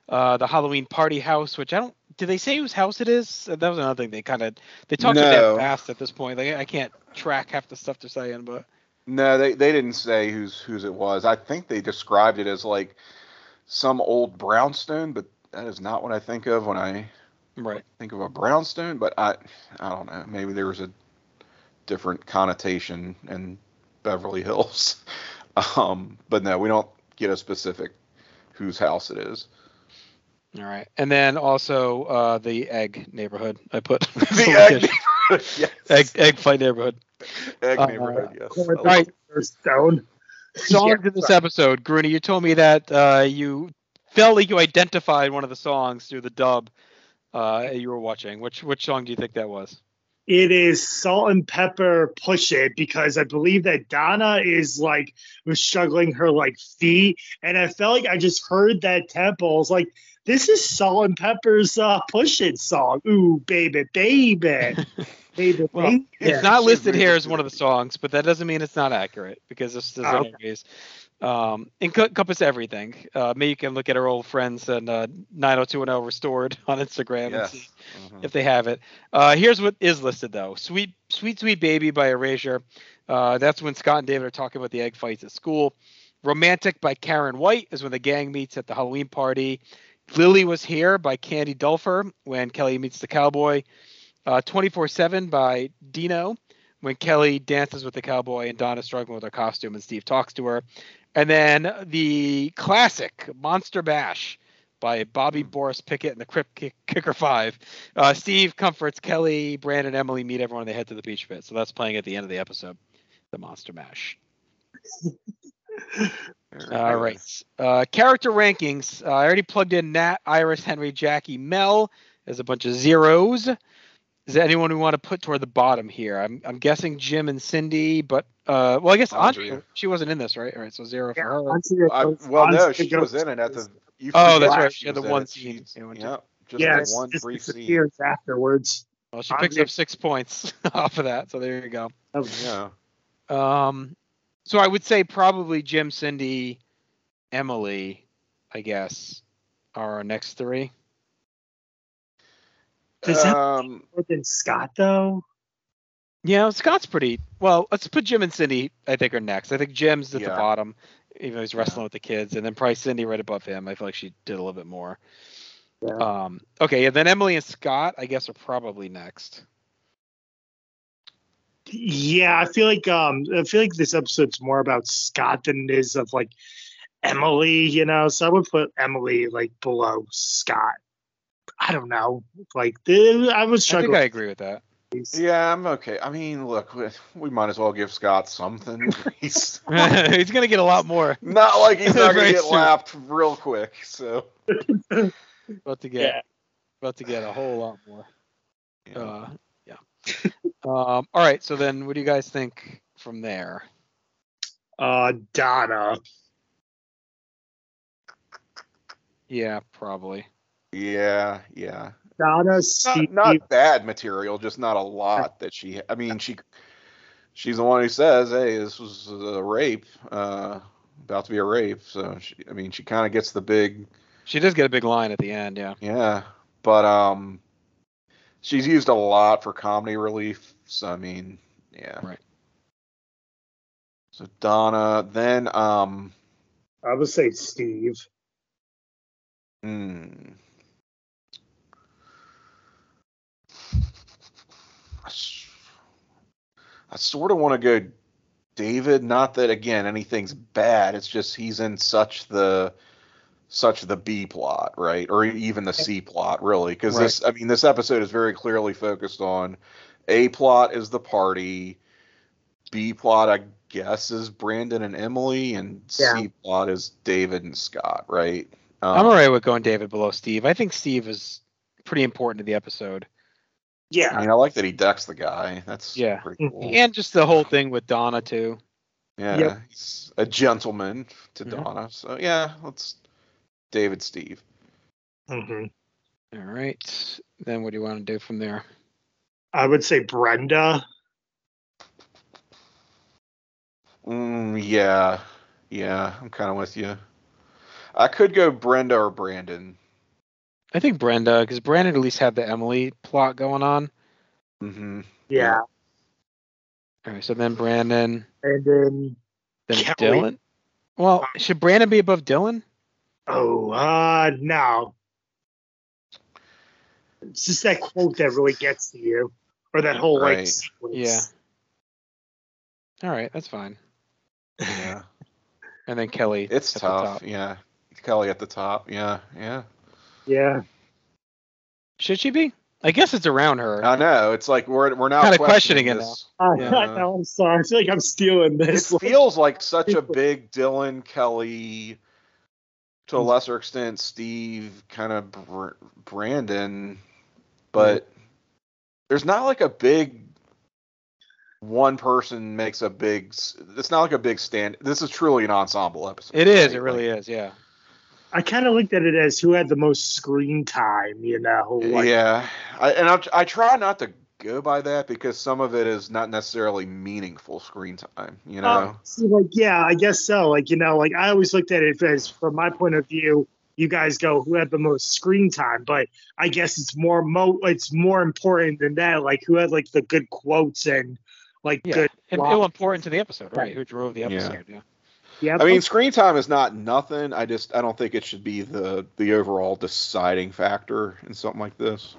uh, the Halloween party house, which I don't. Did they say whose house it is? That was another thing. They kind of they talked a No. bit fast at this point. Like I can't track half the stuff they're saying, but No, they they didn't say whose whose it was. I think they described it as like some old brownstone, but that is not what I think of when I right. think of a brownstone. But I I don't know. Maybe there was a different connotation in Beverly Hills. Um, but no, we don't get a specific whose house it is. All right. And then also uh, the egg neighborhood. I put the egg neighborhood. Yes. egg egg fight neighborhood. Egg uh, neighborhood. Yes. Corn right. Stone. Songs Yeah, in this episode, Grooney, you told me that uh, you felt like you identified one of the songs through the dub uh, you were watching. Which which song do you think that was? It is Salt-N-Pepa push it because I believe that Donna is like was struggling her like feet, and I felt like I just heard that tempo. I was like, this is Salt-N-Pepa's uh, push it song. Ooh, baby, baby, baby, Well, baby. It's not listed here as one of the songs, but that doesn't mean it's not accurate because this doesn't Oh, okay. always um, encompass everything. Uh, maybe you can look at our old friends and uh, 90210 restored on Instagram and Yes. see Mhm. if they have it. Uh, here's what is listed though: "Sweet Sweet Sweet Baby" by Erasure. Uh, that's when Scott and David are talking about the egg fights at school. "Romantic" by Karyn White is when the gang meets at the Halloween party. "Lily Was Here" by Candy Dulfer when Kelly meets the cowboy. Uh, "24/7" by Dino when Kelly dances with the cowboy and Donna's struggling with her costume and Steve talks to her. And then the classic Monster Mash by Bobby Boris Pickett and the Crypt Kick- Kicker Five. Uh, Steve comforts Kelly, Brandon, Emily, meet everyone. They head to the Peach Pit. So that's playing at the end of the episode, the Monster Mash. All right. Uh, character rankings. Uh, I already plugged in Nat, Iris, Henry, Jackie, Mel. There's a bunch of zeros. Is there anyone we want to put toward the bottom here? I'm, I'm guessing Jim and Cindy, but uh, well, I guess Andrea. Andrea. She wasn't in this, right? All right, so zero for her. I, well, no, she was in it at the. You Oh, that's right. she She had the one scene. Yeah, when she- Yeah, just Yes, the one just brief scene. afterwards. Well, she picks up six points off of that, so there you go. Oh, Yeah. Um, so I would say probably Jim, Cindy, Emily, I guess, are our next three. Does that Um, more than Scott though? Yeah, Scott's pretty well. Let's put Jim and Cindy. I think are next. I think Jim's at the bottom, even though he's wrestling Yeah. with the kids, and then probably Cindy right above him. I feel like she did a little bit more. Yeah. Um, okay, and then Emily and Scott, I guess, are probably next. Yeah, I feel like um I feel like this episode's more about Scott than it is of like Emily, you know. So I would put Emily like below Scott. I don't know. Like I was I think struggling. I agree with that. yeah, I'm okay. I mean, look, we, we might as well give Scott something. he's he's gonna get a lot more. not like he's not gonna get soon. lapped real quick. So. About to get, about to get a whole lot more. yeah. Uh, yeah. um, all right. So then, what do you guys think from there? Uh, Donna. Yeah, probably. Yeah, yeah. Donna, Not, not bad material, just not a lot that she. I mean, she. She's the one who says, "Hey, this was a rape, uh, about to be a rape." So, she, I mean, she kind of gets the big, She does get a big line at the end. Yeah. yeah. But um, she's used a lot for comedy relief. So, I mean, yeah. Right. So Donna, then um, I would say Steve. hmm. I s- I sort of want to go David. Not that again anything's bad. It's just he's in such the such the B plot, right? Or even the C plot, really. Because Right. this, I mean, this episode is very clearly focused on A plot is the party, B plot, I guess, is Brandon and Emily, and Yeah. C plot is David and Scott, right? Um, I'm alright with going David below Steve. I think Steve is pretty important to the episode. Yeah. I mean, I like that he decks the guy. That's Yeah. pretty cool. And just the whole thing with Donna too. Yeah, Yep. he's a gentleman to Mhm. Donna. So yeah, let's David Steve. hmm All right. Then what do you want to do from there? I would say Brenda. Mm, yeah, yeah, I'm kind of with you. I could go Brenda or Brandon. I think Brenda, because Brandon at least had the Emily plot going on. hmm Yeah. All right, so then Brandon, And then then Kelly. Dylan. Well, should Brandon be above Dylan? oh uh no. It's just that quote that really gets to you. Or that whole like sequence. Yeah. All right, that's fine. Yeah, And then Kelly. it's at the tough. top. Yeah, Kelly at the top. Yeah, yeah. Yeah. Should she be? I guess it's around her. I know. It's like we're we're now Kinda questioning, questioning it this. Uh, Yeah. no, I'm sorry. I feel like I'm stealing this. It this. feels like such a big Dylan Kelly, to a Mm. lesser extent Steve, kind of Br- Brandon, but there's not like a big one person makes a big. It's not like a big stand. This is truly an ensemble episode. it is. right? It really Like, is. Yeah. I kind of looked at it as who had the most screen time, you know. Like, yeah, I, and I, I try not to go by that because some of it is not necessarily meaningful screen time. You know. Uh, see, like, yeah, I guess so. Like, you know, like I always looked at it as, from my point of view, you guys go who had the most screen time, but I guess it's more mo, it's more important than that. Like, who had like the good quotes and like Yeah. good. And plot. it important to the episode, right? Right. Who drove the episode? Yeah. Yeah, I mean, screen time is not nothing. I just I don't think it should be the the overall deciding factor in something like this.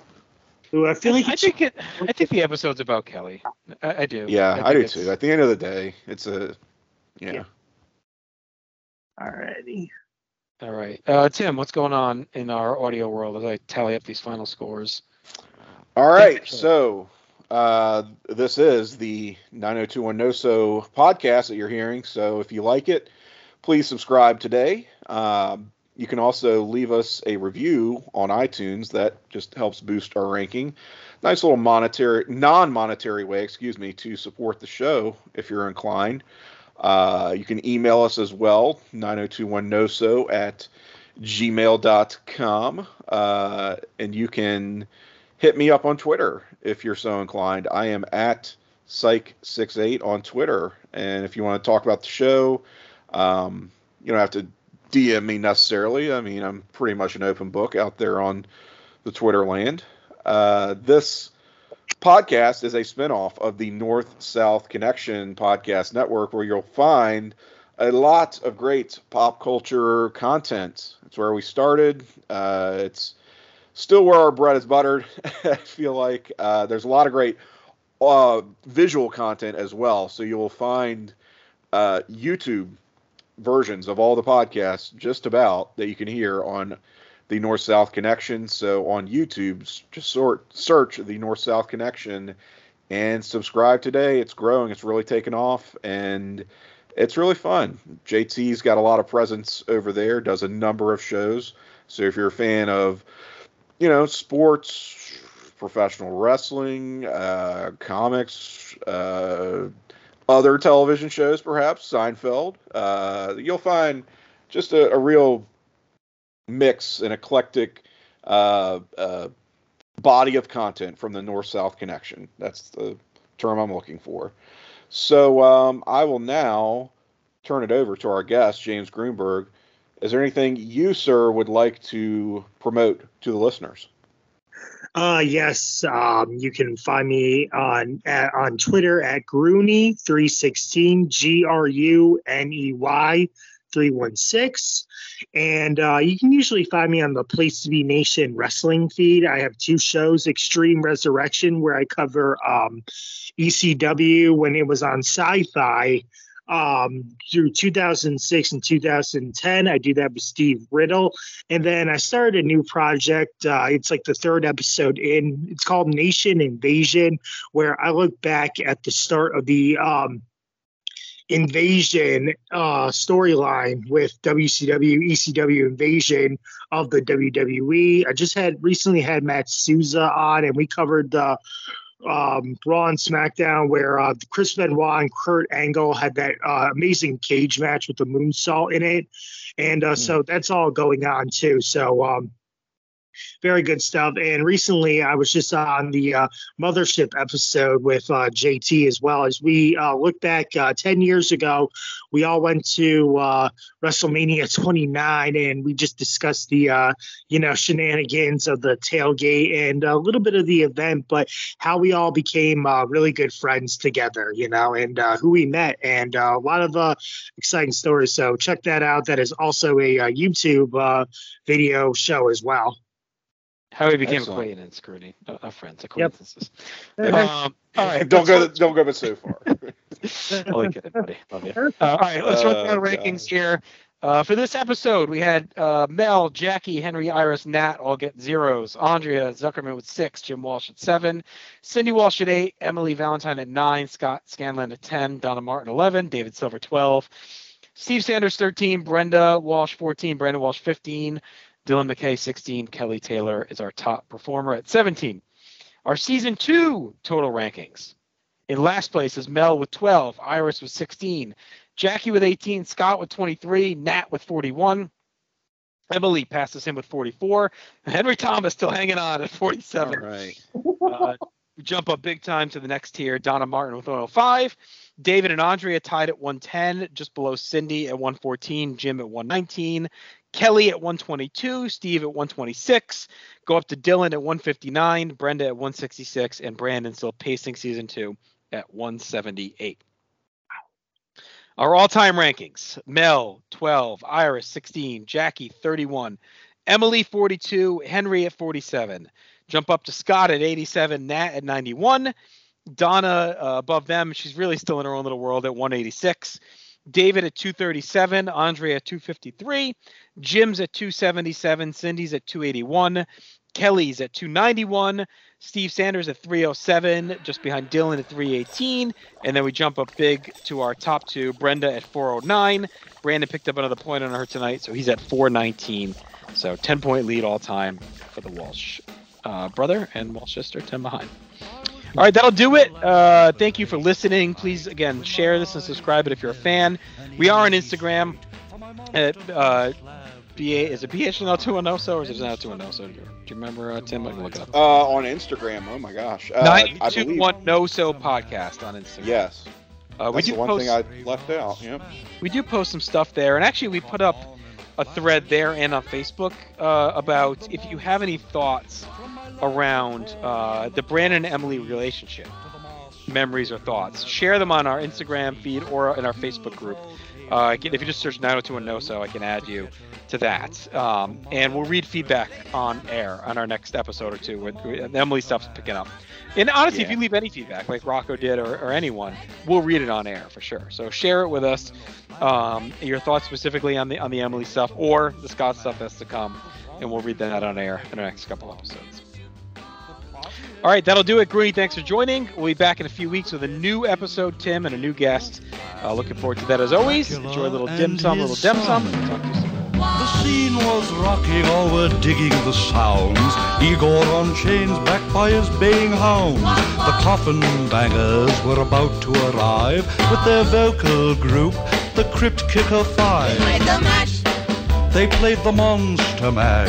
who I feel like I think it. I think the episode's about Kelly. I, I do. Yeah, I, think do it's- too. At the end of the day, it's a yeah. Yeah. Alrighty. All right, uh, Tim, what's going on in our audio world as I tally up these final scores? All right, so uh, this is the 90210 No So podcast that you're hearing. So if you like it, please subscribe today. Um, you can also leave us a review on iTunes. That just helps boost our ranking. Nice little monetary, non-monetary way, excuse me, to support the show if you're inclined. Uh, you can email us as well, 90210so at gmail.com. Uh, and you can hit me up on Twitter if you're so inclined. I am at Psych68 on Twitter. And if you want to talk about the show, um, you don't have to DM me necessarily. I mean, I'm pretty much an open book out there on the Twitter land. Uh, this podcast is a spinoff of the North South Connection podcast network where you'll find a lot of great pop culture content. It's where we started. Uh, it's still where our bread is buttered. I feel like uh, there's a lot of great uh, visual content as well. So you will find uh, YouTube versions of all the podcasts just about that you can hear on the North South Connection. So on YouTube, just sort search the North South Connection and subscribe today. It's growing. It's really taken off and it's really fun. JT's got a lot of presence over there, does a number of shows. So if you're a fan of, you know, sports, professional wrestling, uh, comics, uh, other television shows, perhaps Seinfeld, uh, you'll find just a, a real mix, an eclectic uh, uh, body of content from the North South connection. That's the term I'm looking for. So um, I will now turn it over to our guest, James Gruenberg. Is there anything you, sir, would like to promote to the listeners? Uh, yes, um, you can find me on at, on Twitter at Gruney three sixteen G R U N E Y three one six, and uh, you can usually find me on the Place to Be Nation wrestling feed. I have two shows: Extreme Resurrection, where I cover um, ECW when it was on Sci-Fi, um, through 2006 and 2010. I do that with Steve Riddle. And then I started a new project. Uh, it's like the third episode in. It's called Nation Invasion, where I look back at the start of the um, invasion uh, storyline with WCW, ECW invasion of the WWE. I just had recently had Matt Souza on, and we covered the um, Raw and SmackDown where uh, Chris Benoit and Kurt Angle had that uh, amazing cage match with the moonsault in it, and uh, mm. so that's all going on too. So um, very good stuff. And recently, I was just on the uh, Mothership episode with uh, JT as well. As we uh, look back uh, 10 years ago, we all went to uh, WrestleMania 29 and we just discussed the, uh, you know, shenanigans of the tailgate and a little bit of the event, but how we all became really good friends together, you know, and who we met and a lot of exciting stories. So check that out. That is also a, a YouTube video show as well. How we became Excellent. acquaintances, Scrutiny, uh, uh, friends, acquaintances. Yep. um, all right, don't go. Don't go so far. Only kidding, buddy. Love you. Uh, all right, let's run through the uh, rankings here. Uh, for this episode, we had uh, Mel, Jackie, Henry, Iris, Nat all get zeros. Andrea Zuckerman with six, Jim Walsh at seven, Cindy Walsh at eight, Emily Valentine at nine, Scott Scanlon at ten, Donna Martin eleven, David Silver twelve, Steve Sanders thirteen, Brenda Walsh fourteen, Brandon Walsh fifteen, Dylan McKay, 16. Kelly Taylor is our top performer at 17. Our season two total rankings. In last place is Mel with 12, Iris with 16, Jackie with 18, Scott with 23, Nat with 41. Emily passes him with 44. Henry Thomas still hanging on at 47. All right. uh, jump up big time to the next tier. Donna Martin with 105. David and Andrea tied at 110, just below Cindy at 114, Jim at 119, Kelly at 122, Steve at 126, go up to Dylan at 159, Brenda at 166, and Brandon still pacing season two at 178. Our all time rankings Mel 12, Iris 16, Jackie 31, Emily 42, Henry at 47. Jump up to Scott at 87, Nat at 91. Donna uh, above them, she's really still in her own little world at 186. David at 237, Andre at 253, Jim's at 277, Cindy's at 281, Kelly's at 291, Steve Sanders at 307, just behind Dylan at 318, and then we jump up big to our top two, Brenda at 409. Brandon picked up another point on her tonight, so he's at 419. So 10 point lead all time for the Walsh uh, brother and Walsh sister, 10 behind. All right, that'll do it. Uh, thank you for listening. Please, again, share this and subscribe it if you're a fan. We are on Instagram at uh, BA. Is it BHNL 210 so or is it now 210 so? Do you remember, uh, Tim? I can look it up. Uh, on Instagram. Oh my gosh. Uh, 921 No So podcast on Instagram. Yes. Uh, we do one post, thing I left out. Yep. We do post some stuff there, and actually, we put up a thread there and on Facebook uh, about if you have any thoughts around uh, the Brandon and Emily relationship, memories or thoughts. Share them on our Instagram feed or in our Facebook group. Uh, if you just search 902 No So, I can add you to that. Um, and we'll read feedback on air on our next episode or two. With, with Emily stuff's picking up. And honestly, yeah. if you leave any feedback, like Rocco did or, or, anyone, we'll read it on air for sure. So share it with us. Um, your thoughts specifically on the on the Emily stuff or the Scott stuff that's to come, and we'll read that on air in the next couple episodes. All right, that'll do it. Greeny, thanks for joining. We'll be back in a few weeks with a new episode, Tim, and a new guest. Uh, looking forward to that as always. Enjoy a little dim sum, a little dim sum. Talk to you soon. The scene was rocking, all were digging the sounds. Igor on chains, backed by his baying hounds. The coffin bangers were about to arrive with their vocal group, the Crypt Kicker Five. They played the mash. They played the Monster Mash.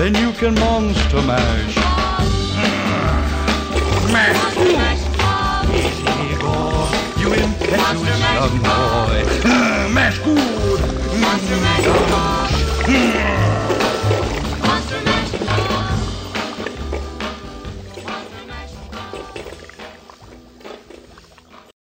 Then you can Monster Mash. Mash. Igor, you impetuous young boy. Mash good. Monster mash.